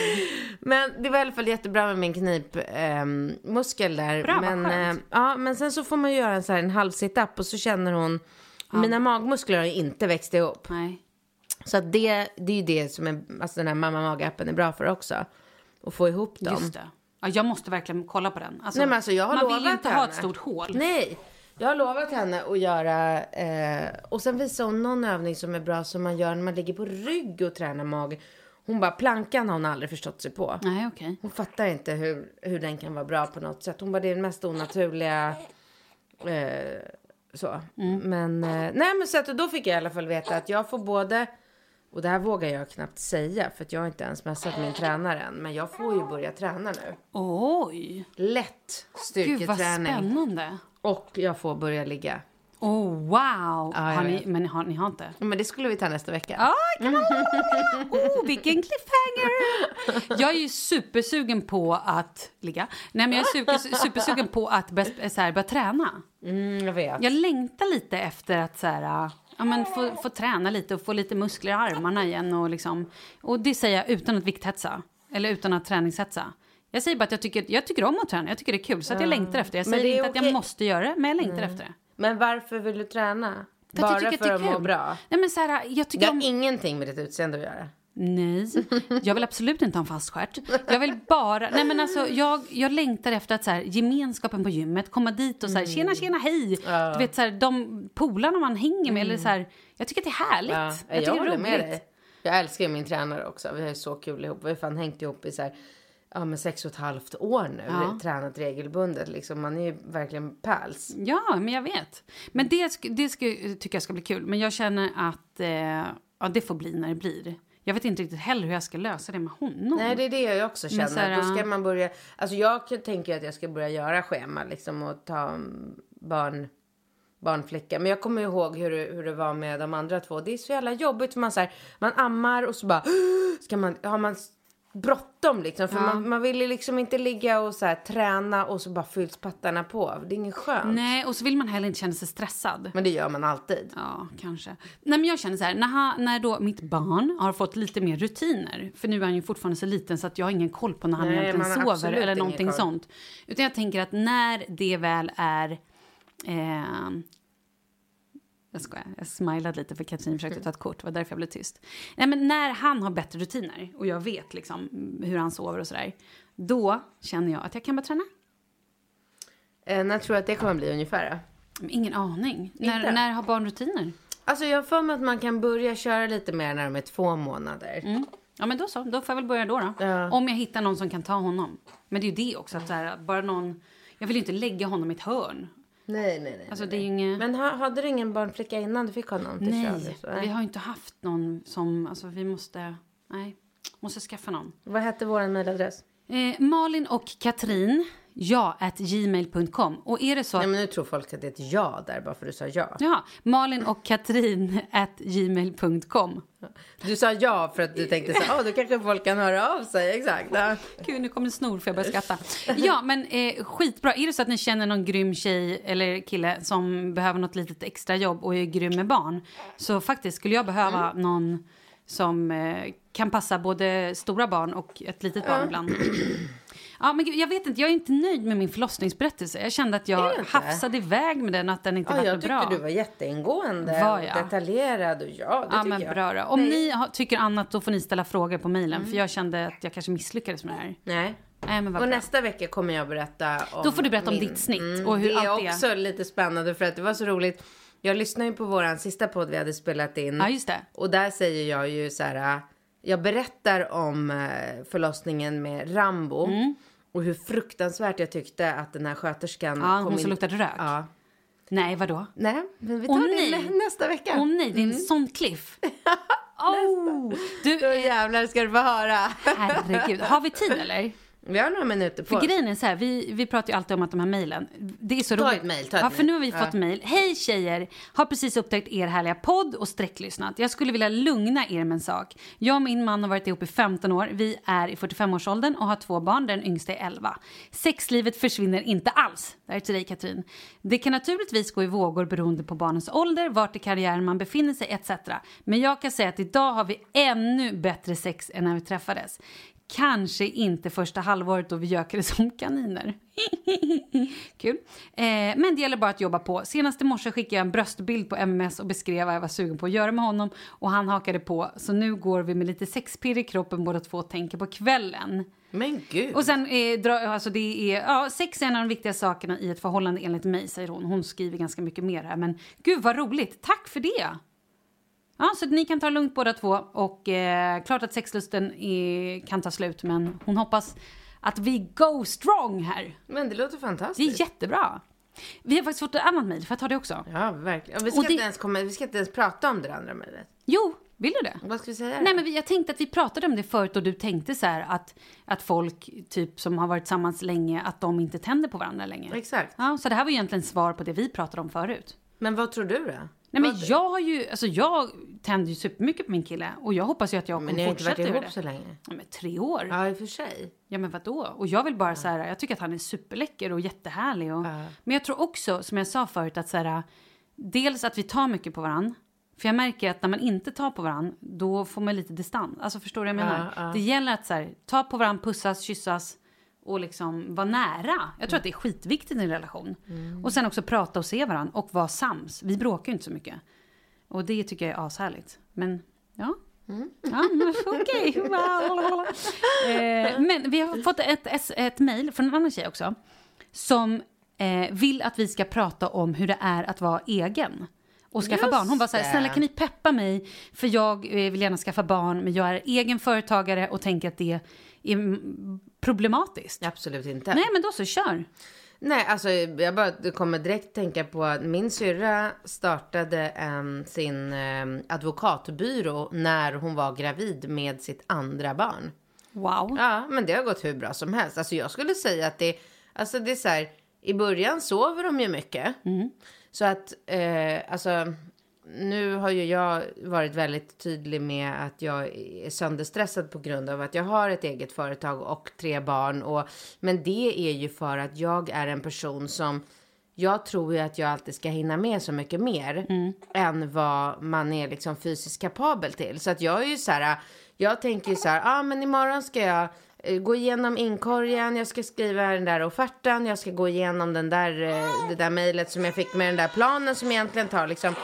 C: Men det var i alla fall jättebra med min knipmuskel ehm, muskel där.
A: Bra,
C: men, eh, ja, men sen så får man göra en, så här, en halv sit-up och så känner hon... Mina magmuskler har ju inte växt ihop.
A: Nej.
C: Så det, det är ju det som är, alltså den här mamma mag-appen är bra för också. Att få ihop dem.
A: Just det. Ja, jag måste verkligen kolla på den. Alltså,
C: Nej, men alltså, jag har
A: man vill ju inte
C: henne.
A: ha ett stort hål.
C: Nej, jag har lovat henne att göra... Eh, och sen visar hon någon övning som är bra som man gör när man ligger på rygg och tränar mag. Hon bara, plankan har hon aldrig förstått sig på.
A: Nej, okej.
C: Hon fattar inte hur, hur den kan vara bra på något sätt. Hon bara, det är den mest onaturliga... Eh, så. Men, eh, nej men så att då fick jag i alla fall veta att jag får både... Och det här vågar jag knappt säga för att jag har inte ens messat min tränare än. Men jag får ju börja träna nu.
A: Oj!
C: Lätt
A: Gud, vad
C: styrketräning.
A: spännande.
C: Och jag får börja ligga.
A: Oh, wow!
C: jag
A: har ni, men har, ni har inte?
C: Men det skulle vi ta nästa vecka.
A: Ja, kan man Oh, vilken cliffhanger! Jag är ju supersugen på att ligga. Nej, men jag är super, supersugen på att börja, så här, börja träna.
C: Mm, jag vet.
A: Jag längtar lite efter att så här, ja, men få, få träna lite och få lite muskler i armarna igen. Och, liksom, och det säger jag utan att vikthetsa. Eller utan att träningshetsa. Jag säger bara att jag tycker, jag tycker om att träna. Jag tycker det är kul. Så att jag längtar efter det. Jag säger
C: det
A: inte att
C: okej.
A: jag måste göra det, men jag längtar efter det.
C: Men varför vill du träna?
A: För att
C: Bara
A: jag tycker att
C: för
A: det
C: att
A: är
C: må
A: kul.
C: bra?
A: Nej, men så här, jag
C: Det
A: tycker
C: har
A: om...
C: ingenting med ditt utseende att göra.
A: Nej, jag vill absolut inte ha en fast stjärt. Jag vill bara, nej men alltså jag, jag längtar efter att så här, gemenskapen på gymmet, komma dit och så här,
C: Mm.
A: tjena tjena hej. Du vet så här, de polarna man hänger med eller så här, jag tycker att det är härligt.
C: Mm. Ja,
A: jag
C: jag, håller
A: roligt.
C: med dig. Jag älskar ju min tränare också. Vi har ju så kul ihop. Vi har fan hängt ihop i så här, ja, men sex och ett halvt år nu.
A: Ja.
C: Tränat regelbundet. Liksom. Man är ju verkligen pals.
A: Ja, men jag vet. Men det, det ska, tycker jag ska bli kul. Men jag känner att eh, ja, det får bli när det blir. Jag vet inte riktigt heller hur jag ska lösa det med honom.
C: Nej, det är det jag också känner.
A: Så här,
C: Då ska man börja... Alltså jag tänker att jag ska börja göra schema liksom och ta mm, barn, barnflicka. Men jag kommer ihåg hur, det- hur det var med de andra två. Det är så jävla jobbigt för man så här, man ammar och så bara [gasps] ska man, har man bråttom liksom. För
A: Ja.
C: man, man vill ju liksom inte ligga och så här, träna och så bara fylls pattarna på. Det är inget skönt.
A: Nej, och så vill man heller inte känna sig stressad.
C: Men det gör man alltid.
A: Ja, kanske. Nej, men jag känner så här, när, han, när då mitt barn har fått lite mer rutiner, för nu är han ju fortfarande så liten så att jag har ingen koll på när han
C: Nej,
A: egentligen sover eller någonting sånt. Utan jag tänker att när det väl är... Eh, jag skojar, jag smilade lite för Katrin försökte ta ett kort, det var därför jag blev tyst. Nej, men när han har bättre rutiner och jag vet liksom hur han sover och sådär, då känner jag att jag kan börja träna.
C: Eh, när tror du att det kommer bli ungefär?
A: Men Ingen aning. När,
C: Inte?
A: när har barn rutiner?
C: Alltså jag har för mig att man kan börja köra lite mer när de är två månader.
A: Ja men då så, då får jag väl börja då då.
C: Ja.
A: Om jag hittar någon som kan ta honom. Men det är ju det också, att så här, bara någon... Jag vill ju inte lägga honom i ett hörn.
C: Nej, nej, nej.
A: Alltså det är inget...
C: Men ha, hade du ingen barnflicka innan du fick honom till
A: Nej?
C: Nej.
A: vi har inte haft någon som... Alltså vi måste... Nej, måste skaffa någon.
C: Vad hette vår mejladress?
A: Eh, Malin och Katrin, ja, at gmail.com. Och är det så.
C: Nej, men nu tror folk att det är ett ja där bara för att du sa ja.
A: Jaha, Malin och Katrin at gmail.com.
C: Du sa ja för att du tänkte så här, "Åh, då kanske folk kan höra av sig. Exakt. Ja.
A: Gud, nu kommer snor för jag börjar skratta. Ja, men eh, skitbra. Är det så att ni känner någon grym tjej eller kille som behöver något litet extra jobb och är grym med barn så faktiskt skulle jag behöva någon som eh, kan passa både stora barn och ett litet barn ibland. Ja, men gud, jag vet inte, jag är inte nöjd med min förlossningsberättelse. Jag kände att
C: Är
A: jag hafsade iväg med den, att den inte
C: Ja,
A: var
C: jag
A: så
C: tyckte
A: bra.
C: du var jätteingående
A: Var
C: och
A: jag?
C: detaljerad. Och ja, det
A: Ja, men
C: jag.
A: bra då. Om
C: Nej.
A: ni har, tycker annat, då får ni ställa frågor på mejlen. För jag kände att jag kanske misslyckades med det här.
C: Nej.
A: Nej, men
C: Och
A: bra.
C: nästa vecka kommer jag berätta om
A: Då får du berätta om
C: min-
A: ditt snitt och hur
C: det är
A: allt är.
C: också lite spännande för att det var så roligt. Jag lyssnade ju på våran sista podd vi hade spelat in.
A: Ja, just det.
C: Och där säger jag ju så här. Jag berättar om äh, förlossningen med Rambo.
A: Mm.
C: Och hur fruktansvärt jag tyckte att den här sköterskan
A: Ja, hon som luktade rök.
C: Ja.
A: Nej, vadå?
C: Nej, men vi tar
A: Åh,
C: det
A: nej.
C: nästa vecka.
A: Åh nej, det är en
C: Mm.
A: sån cliff. [laughs] oh, du,
C: Då jävlar ska du få höra.
A: herregud. Har vi tid eller?
C: Vi har några minuter på
A: För grejen är så här, vi, vi pratar ju alltid om att de här mejlen, det är så
C: Ta
A: roligt.
C: ett mejl, ta ett
A: ja, för nu har vi
C: Ja.
A: fått mejl. Hej tjejer! Har precis upptäckt er härliga podd och sträcklyssnat. Jag skulle vilja lugna er med en sak. Jag och min man har varit ihop i 15 år. Vi är i 45-årsåldern och har två barn, den yngsta är 11. Sexlivet försvinner inte alls. Det här är till dig Katrin. Det kan naturligtvis gå i vågor beroende på barnens ålder, vart i karriären man befinner sig etc. Men jag kan säga att idag har vi ännu bättre sex än när vi träffades. Kanske inte första halvåret då vi gökade som kaniner. [laughs] Kul. Eh, men det gäller bara att jobba på. Senast i morse skickade jag en bröstbild på MMS och beskrev vad jag var sugen på att göra med honom. Och han hakade på. Så nu går vi med lite sexpirr i kroppen båda två och tänker på kvällen.
C: Men gud.
A: Och sen eh, dra, alltså det är, ja, sex är en av de viktiga sakerna i ett förhållande enligt mig, säger hon. Hon skriver ganska mycket mer här, men gud vad roligt. Tack för det! Ja, så ni kan ta det lugnt båda två. Och eh, klart att sexlusten är, kan ta slut, men hon hoppas att vi go strong här.
C: Men det låter
A: Det
C: fantastiskt.
A: är jättebra. Vi har faktiskt fått ett annat mejl, får jag ta det också?
C: Ja, verkligen. Vi, ska
A: det-
C: inte ens komma, vi ska inte ens prata om det andra mejlet.
A: Jo, vill du det?
C: Vad ska vi säga
A: Nej men jag tänkte att vi pratade om det förut och du tänkte så här att, att folk typ som har varit tillsammans länge, att de inte tänder på varandra längre.
C: Exakt.
A: Ja, så det här var egentligen svar på det vi pratade om förut.
C: Men vad tror du då?
A: Nej men jag har ju, alltså jag tänder ju supermycket på min kille och jag hoppas ju att jag
C: Men
A: kommer
C: ni har inte varit
A: fortsätta göra
C: ihop
A: det.
C: så länge.
A: Ja, men tre år. Ja.
C: Ja, i och för sig.
A: men vadå? Och jag vill bara så här, jag tycker att han är superläcker och jättehärlig och,
C: Ja.
A: Men jag tror också, som jag sa förut, att så här, dels att vi tar mycket på varandra. För jag märker att när man inte tar på varandra, då får man lite distans. Alltså förstår du vad jag menar?
C: Ja, ja.
A: Det gäller att så här, ta på varandra, pussas, kyssas och liksom vara nära. Jag tror att det är skitviktigt i en relation.
C: Mm.
A: Och sen också prata och se varandra och vara sams. Vi bråkar ju inte så mycket. Och det tycker jag är ashärligt. Men ja.
C: Mm.
A: Ja, [laughs] okej. [laughs] eh, men vi har fått ett, ett, ett mejl från en annan tjej också. Som eh, vill att vi ska prata om hur det är att vara egen. Och skaffa
C: Just
A: barn. Hon var så här, snälla kan ni peppa mig? För jag eh, vill gärna skaffa barn, men jag är egen företagare och tänker att det är problematiskt.
C: Absolut inte.
A: Nej, men då så, kör.
C: Nej, alltså jag bara kommer direkt tänka på att min syrra startade em, sin em, advokatbyrå när hon var gravid med sitt andra barn.
A: Wow.
C: Ja, men det har gått hur bra som helst. Alltså jag skulle säga att det, alltså det är så här, i början sover de ju mycket. Så att, eh, alltså, nu har ju jag varit väldigt tydlig med att jag är sönderstressad på grund av att jag har ett eget företag och tre barn. Och, men det är ju för att jag är en person som jag tror ju att jag alltid ska hinna med så mycket mer än vad man är liksom fysiskt kapabel till. Så att jag är ju så här, jag tänker ju så här, ja ah, men imorgon ska jag eh, gå igenom inkorgen, jag ska skriva den där offerten, jag ska gå igenom den där, eh, det där mejlet som jag fick med den där planen som egentligen tar liksom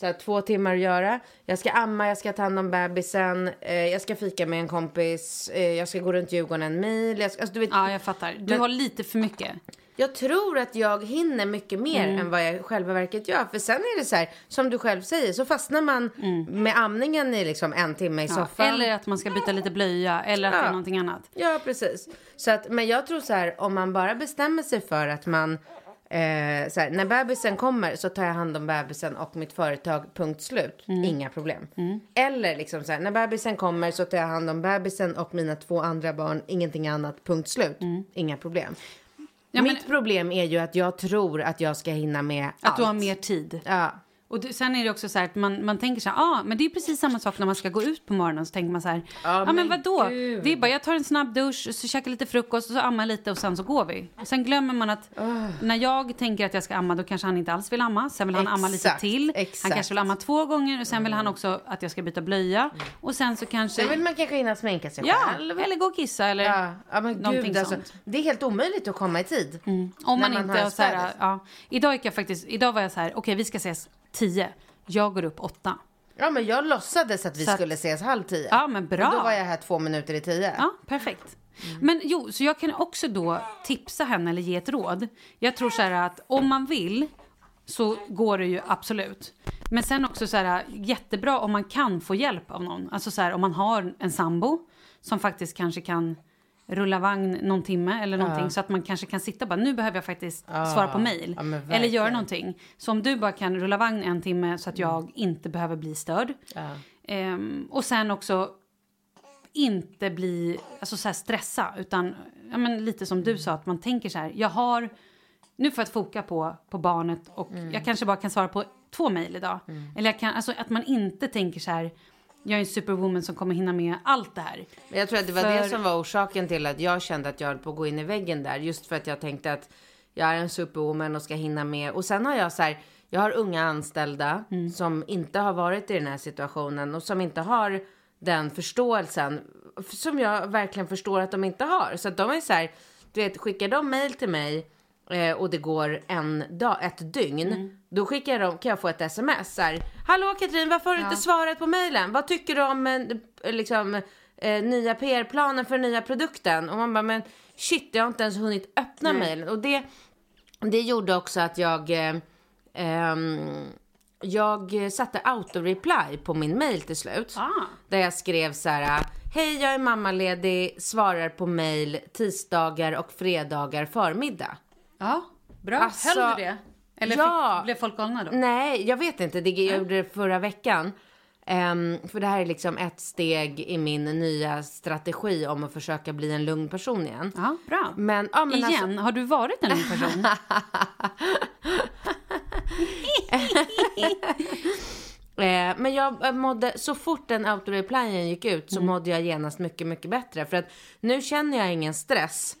C: så här, två timmar att göra. Jag ska amma, jag ska ta hand om bebisen, eh, jag ska fika med en kompis, eh, jag ska gå runt Djurgården en mil. Jag, ska, alltså, du vet,
A: Ja, jag fattar. Du
C: Men-
A: har lite för mycket.
C: jag tror att jag hinner mycket mer
A: Mm.
C: än vad jag själva verket gör. För sen är det så här, som du själv säger, så fastnar man med amningen i liksom en timme i
A: Mm. Ja,
C: soffan.
A: eller att man ska byta lite blöja eller att det
C: Ja.
A: är någonting annat.
C: Ja, precis. Så att, men jag tror så här, om man bara bestämmer sig för att man Eh, så här, när bebisen kommer så tar jag hand om bebisen och mitt företag, punkt slut.
A: Mm.
C: Inga problem. Eller liksom så när bebisen kommer så tar jag hand om bebisen och mina två andra barn, ingenting annat, punkt slut. Inga problem.
A: Mm. Ja, men-
C: Mitt problem är ju att jag tror att jag ska hinna med allt.
A: Att du har mer tid.
C: Ja.
A: Och det, sen är det också så här att man, man tänker så här, ah, men det är precis samma sak när man ska gå ut på morgonen. Så tänker man så här, ja ah, men
C: men
A: vadå?
C: gud.
A: Det är bara, jag tar en snabb dusch, så käkar lite frukost och så ammar lite och sen så går vi. Sen glömmer man att när jag tänker att jag ska amma då kanske han inte alls vill amma. Sen vill han amma lite
C: Exakt,
A: till.
C: exakt.
A: Han kanske vill amma två gånger och sen vill han också att jag ska byta blöja. Och sen så kanske...
C: Sen vill man kanske hinna sminka sig
A: ja,
C: själv.
A: eller gå och kissa eller
C: Ja, ja men
A: någonting
C: gud alltså.
A: sånt.
C: Det är helt omöjligt att komma i tid.
A: Om
C: när
A: man,
C: man
A: inte
C: har
A: så här, ja. Idag gick jag faktiskt, idag var jag så här, okej vi ska ses tio. Jag går upp åtta.
C: Ja men jag låtsades att vi
A: Så att-
C: skulle ses halv tio.
A: Ja, men bra.
C: Och då var jag här två minuter i tio.
A: Ja, perfekt. Men jo, så jag kan också då tipsa henne eller ge ett råd. Jag tror så här att om man vill så går det ju absolut. Men sen också så här jättebra om man kan få hjälp av någon. Alltså så här om man har en sambo som faktiskt kanske kan rulla vagn någon timme eller någonting så att man kanske kan sitta bara nu behöver jag faktiskt svara på mail.
C: Ja,
A: eller göra någonting. Så om du bara kan rulla vagn en timme så att jag inte behöver bli störd. Ehm, och sen också inte bli alltså så här stressa utan ja, men lite som du sa att man tänker så här jag har nu får jag foka på, på barnet och jag kanske bara kan svara på två mejl idag. Eller jag kan, alltså att man inte tänker så här jag är en superwoman som kommer hinna med allt det här.
C: Men jag tror att det var
A: För-
C: det som var orsaken till att jag kände att jag höll på att gå in i väggen där. Just för att jag tänkte att jag är en superwoman och ska hinna med. Och sen har jag så här, jag har unga anställda
A: Mm.
C: som inte har varit i den här situationen och som inte har den förståelsen som jag verkligen förstår att de inte har. Så att de är så här, du vet, skickar de mail till mig och det går en dag, ett dygn,
A: Mm.
C: då skickar de, kan jag få ett sms så här, Hallå Katrin, varför har du inte svarat på mailen? Vad tycker du om eh, liksom, eh, nya PR-planen för nya produkten? Och man bara, men shit, jag har inte ens hunnit öppna mailen. Och det, det gjorde också att jag, eh, ehm, jag satte auto-reply på min mail till slut.
A: Ah.
C: Där jag skrev så här, hej jag är mammaledig, svarar på mail tisdagar och fredagar förmiddag.
A: Ja, bra.
C: Alltså,
A: Höll du det? Eller
C: ja.
A: fick, blev folk galna då?
C: Nej, jag vet inte. Det, jag gjorde det förra veckan. Ehm, för det här är liksom ett steg i min nya strategi om att försöka bli en lugn person igen.
A: Ja, bra.
C: Men, ja, men
A: Igen,
C: Alltså,
A: har du varit en lugn person? [laughs]
C: eh, men jag mådde, så fort den autoreplyen gick ut
A: Mm.
C: så mådde jag genast mycket, mycket bättre. För att nu känner jag ingen stress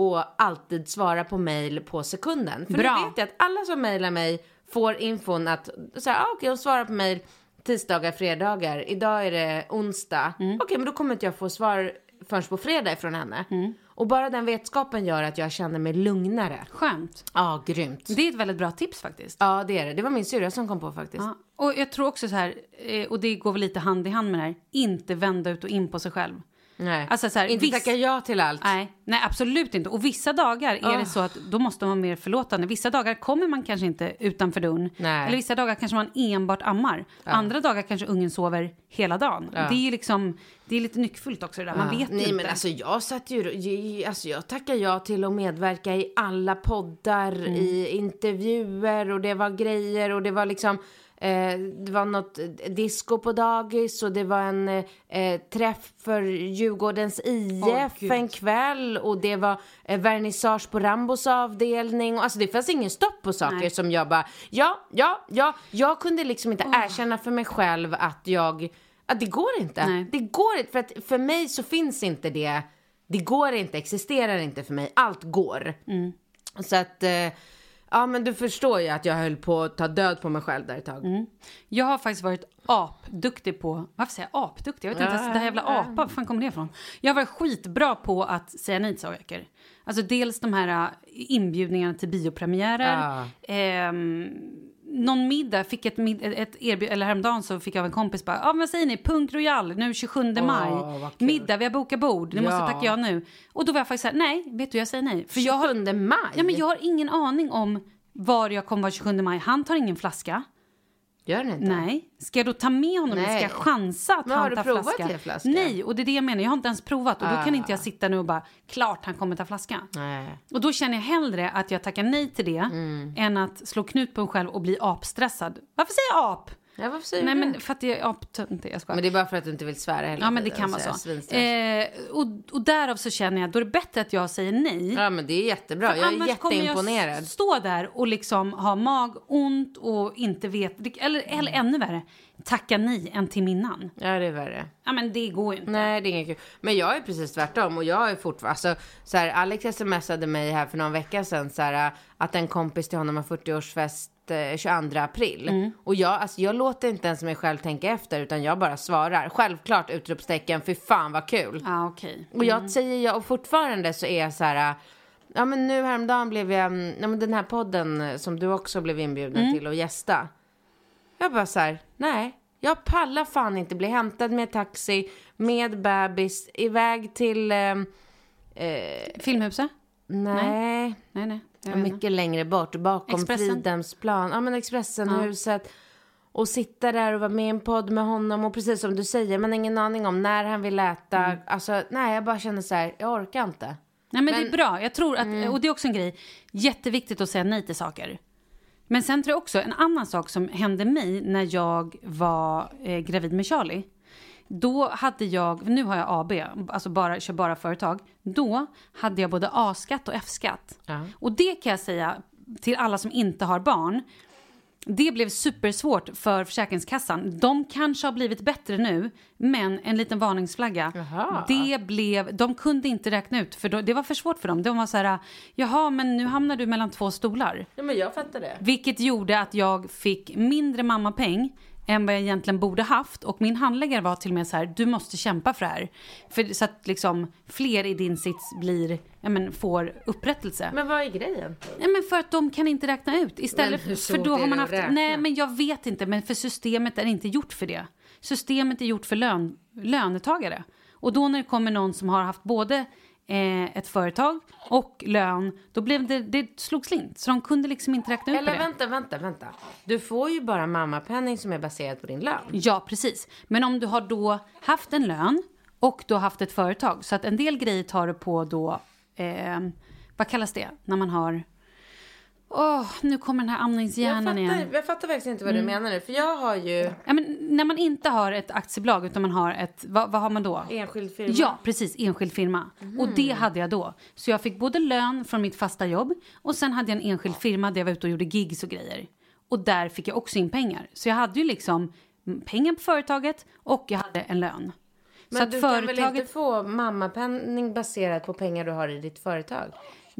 C: och alltid svara på mail på sekunden. För
A: Bra.
C: nu vet jag att alla som mailar mig får infon att, så här, ah, okej, hon svarar på mail tisdagar, fredagar. Idag är det onsdag.
A: Mm.
C: Okej, men då kommer inte jag få svar förrän på fredag från henne.
A: Mm.
C: Och bara den vetskapen gör att jag känner mig lugnare.
A: Skönt.
C: Ja, grymt.
A: Det är ett väldigt bra tips faktiskt.
C: Ja, det är det. Det var min syrra som kom på faktiskt.
A: Ja. Och jag tror också så här, eh, och det går väl lite hand i hand med det här, inte vända ut och in på sig själv.
C: Nej.
A: Alltså så här,
C: inte
A: viss-
C: tacka ja till allt.
A: Nej, nej, absolut inte. Och vissa dagar är det så att då måste man vara mer förlåtande. Vissa dagar kommer man kanske inte utanför dörren.
C: Nej.
A: Eller vissa dagar kanske man enbart ammar. Andra dagar kanske ungen sover hela dagen. Det är ju liksom, det är lite nyckfullt också det där. Man
C: Ja.
A: vet
C: Nej
A: inte.
C: men alltså jag satt ju, alltså jag tackar ja till att medverka i alla poddar,
A: Mm.
C: i intervjuer och det var grejer och det var liksom Eh, det var något eh, disco på dagis och det var en eh, träff för Djurgårdens IF
A: gud.
C: en kväll och det var eh, vernissage på Rambos avdelning. Alltså det fanns ingen stopp på saker
A: Nej.
C: som jag bara, ja, ja, ja. Jag kunde liksom inte erkänna för mig själv att jag, att det går inte.
A: Nej.
C: Det går inte, för att för mig så finns inte det, det går inte, existerar inte för mig. Allt går.
A: Mm.
C: Så att, eh, ja men du förstår ju att jag höll på att ta död på mig själv där ett tag.
A: Mm. Jag har faktiskt varit apduktig på, varför säger jag apduktig? Jag vet inte, ens, det här jävla apa, var fan kommer det ifrån? Jag varit skitbra på att säga nej till saker. Alltså dels de här äh, inbjudningarna till biopremiärer.
C: Ah.
A: Ehm, någon middag, fick ett, mid, ett erbjud, eller häromdagen så fick jag av en kompis bara, ja ah, vad säger ni, Punk Royal nu 27 maj,
C: vad kul.
A: middag, vi har bokat bord, ni måste
C: Ja.
A: tacka ja nu. Och då var jag faktiskt såhär, nej, vet du jag säger nej. För jag har,
C: 27 maj?
A: ja, men jag har ingen aning om var jag kommer vara 27 maj, han tar ingen flaska.
C: Gör den inte?
A: Nej. Ska jag då ta med honom eller ska
C: Nej.
A: jag chansa att
C: Men har
A: han
C: du
A: tar
C: provat
A: flaska? Nej, och det är det jag menar. Jag har inte ens provat och då kan
C: Ah.
A: inte jag sitta nu och bara klart han kommer ta flaska.
C: Nej.
A: Och då känner jag hellre att jag tackar nej till det
C: Mm.
A: än att slå knut på mig själv och bli apstressad. Varför säger jag ap?
C: Ja, varför säger
A: Nej
C: du
A: men för att jag är aptöntig, jag skojar.
C: Men det är bara för att du inte vill svära hela
A: Ja men det kan vara
C: jag
A: så. Eh, och, och därav så känner jag då är det bättre att jag säger nej.
C: Ja men det är jättebra,
A: För
C: jag är
A: annars kommer
C: jätteimponerad.
A: jag stå där och liksom ha magont och inte vet, eller, eller ännu värre, tacka nej en timme innan.
C: Ja det är värre.
A: Ja men det går ju inte.
C: Nej det är inget kul. Men jag är precis tvärtom och jag är fortfarande, alltså så här, Alex smsade mig här för någon vecka sedan så här, att en kompis till honom har 40-årsfest eh, 22 april.
A: Mm.
C: Och jag, alltså jag låter inte ens mig själv tänka efter utan jag bara svarar. Självklart utropstecken, fy fan vad kul.
A: Ja okej.
C: Och jag säger jag, och fortfarande så är jag så här, ja men nu häromdagen blev jag, mm, ja men den här podden eh, som du också blev inbjuden
A: Mm.
C: till att gästa. Jag bara så här, nej, jag pallar fan inte bli hämtad med taxi, med bebis, iväg till, eh,
A: Filmhuset?
C: nej,
A: Nej nej. jag inte.
C: mycket längre bort, bakom
A: Expressen?
C: Fridhemsplan, ja men Expressenhuset. Och sitta där och vara med i en podd med honom och precis som du säger, man har ingen aning om när han vill äta.
A: Mm.
C: Alltså nej, jag bara känner så här, jag orkar inte.
A: Nej men, det är
C: Men-
A: bra. Jag tror att, och det är också en grej, jätteviktigt att säga nej till saker. Men sen tror jag också en annan sak som hände mig när jag var eh, gravid med Charlie. Då hade jag, nu har jag AB, alltså bara, kör bara företag. Då hade jag både A-skatt och F-skatt.
C: Ja.
A: Och det kan jag säga till alla som inte har barn. Det blev supersvårt för Försäkringskassan. De kanske har blivit bättre nu, men en liten varningsflagga.
C: Jaha.
A: Det blev, de kunde inte räkna ut, för då, det var för svårt för dem. De var så här, jaha, men nu hamnar du mellan två stolar.
C: Ja men jag fattar det.
A: Vilket gjorde att jag fick mindre mammapeng än vad jag egentligen borde haft. Och min handläggare var till och med så här, du måste kämpa för det här. För, så att liksom fler i din sits blir, ja men får upprättelse.
C: Men vad är grejen?
A: Nej men för att de kan inte räkna ut. Istället
C: Men hur
A: för då har man haft,
C: räkna?
A: nej men jag vet inte, men för systemet är inte gjort för det. Systemet är gjort för lön, lönetagare. Och då när det kommer någon som har haft både eh, ett företag och lön, då blev det, det slog slint. Så de kunde liksom inte räkna ut
C: Eller
A: det.
C: vänta, vänta, vänta. Du får ju bara mammapenning som är baserad på din lön.
A: Ja, precis. Men om du har då haft en lön och du har haft ett företag. Så att en del grejer tar du på då, eh, vad kallas det, när man har... Åh, nu kommer den här
C: Jag
A: amningshjärnan
C: fattar,
A: igen.
C: jag fattar faktiskt inte vad du menar nu. För jag har ju
A: Ja, men när man inte har ett aktiebolag utan man har ett, vad, vad har man då?
C: enskild firma.
A: Ja, precis, enskild firma. Och det hade jag då. Så jag fick både lön från mitt fasta jobb och sen hade jag en enskild firma där jag var ute och gjorde gigs och grejer. Och där fick jag också in pengar. Så jag hade ju liksom mm, pengar på företaget och jag hade en lön.
C: Men
A: så
C: du kan väl
A: företaget...
C: inte få mammapenning baserat på pengar du har i ditt företag?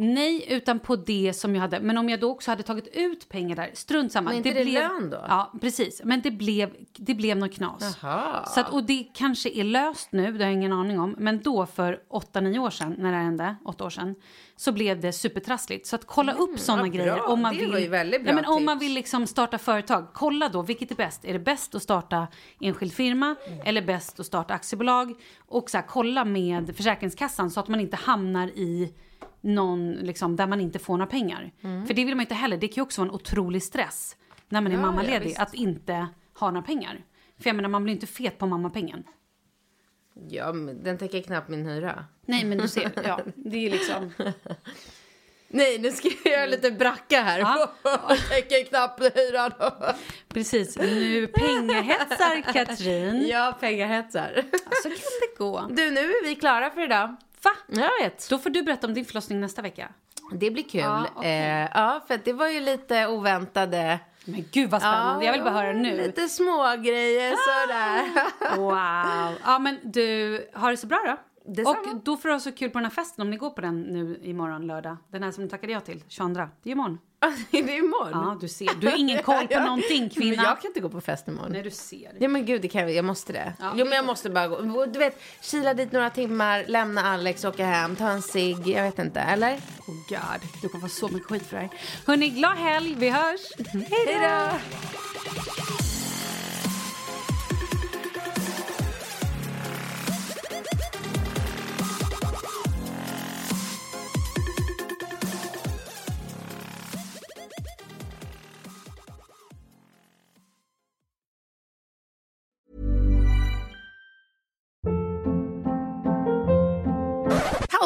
A: Nej, utan på det som jag hade. Men om jag då också hade tagit ut pengar där, strunt samma.
C: Men inte det lön då?
A: Ja, precis. Men det blev, det blev något knas.
C: Jaha.
A: Så att, och det kanske är löst nu, det har jag ingen aning om. Men då för 8-9 år sedan, när det hände, 8 år sedan, så blev det supertrassligt. Så att kolla upp sådana grejer. Om man
C: Det
A: vill,
C: var ju väldigt bra
A: ja, men Om man
C: tips.
A: vill liksom starta företag, kolla då, vilket är bäst? Är det bäst att starta enskild firma eller bäst att starta aktiebolag? Och så här, kolla med Försäkringskassan så att man inte hamnar i någon, liksom, där man inte får några pengar. För det vill man inte heller. Det kan ju också vara en otrolig stress när man är
C: Mm. Ja, ja,
A: mammaledig,
C: visst.
A: att inte ha några pengar. För jag menar, man blir inte fet på mammapengen.
C: Ja, men den täcker knappt min hyra.
A: Nej, men du ser, [laughs] ja, det är ju liksom...
C: Nej, nu ska jag göra lite bracka här.
A: Ja. [laughs]
C: och täcker knappt hyran.
A: Precis, nu pengahetsar [laughs] Katrin.
C: ja, pengahetsar.
A: Så kan det gå.
C: Du, nu är vi klara för idag.
A: Va?
C: Jag vet.
A: Då får du berätta om din förlossning nästa vecka.
C: Det blir kul.
A: Ja,
C: Ja,
A: okej.
C: eh, ja för det var ju lite oväntade...
A: Men gud vad spännande, jag vill bara höra nu.
C: Lite små grejer sådär. [gasps]
A: Wow. Ja men du, har det så bra då.
C: Detsamma.
A: Och då får du ha så kul på den här festen om ni går på den nu imorgon lördag. Den här som du tackade ja till, 22. Det är imorgon.
C: det är imorgon.
A: Ja, du ser. Du har ingen [laughs] koll på någonting kvinna.
C: Men jag kan inte gå på fest imorgon.
A: Nej, du ser.
C: Ja men gud, det kan jag, jag måste det.
A: Ja,
C: jo men jag måste bara gå. Du vet, kila dit några timmar, lämna Alex, åka hem, ta en cigg, jag vet inte, eller?
A: Oh god, du kommer få så mycket skit för det här. Hörni, glad helg, vi hörs. Hej då!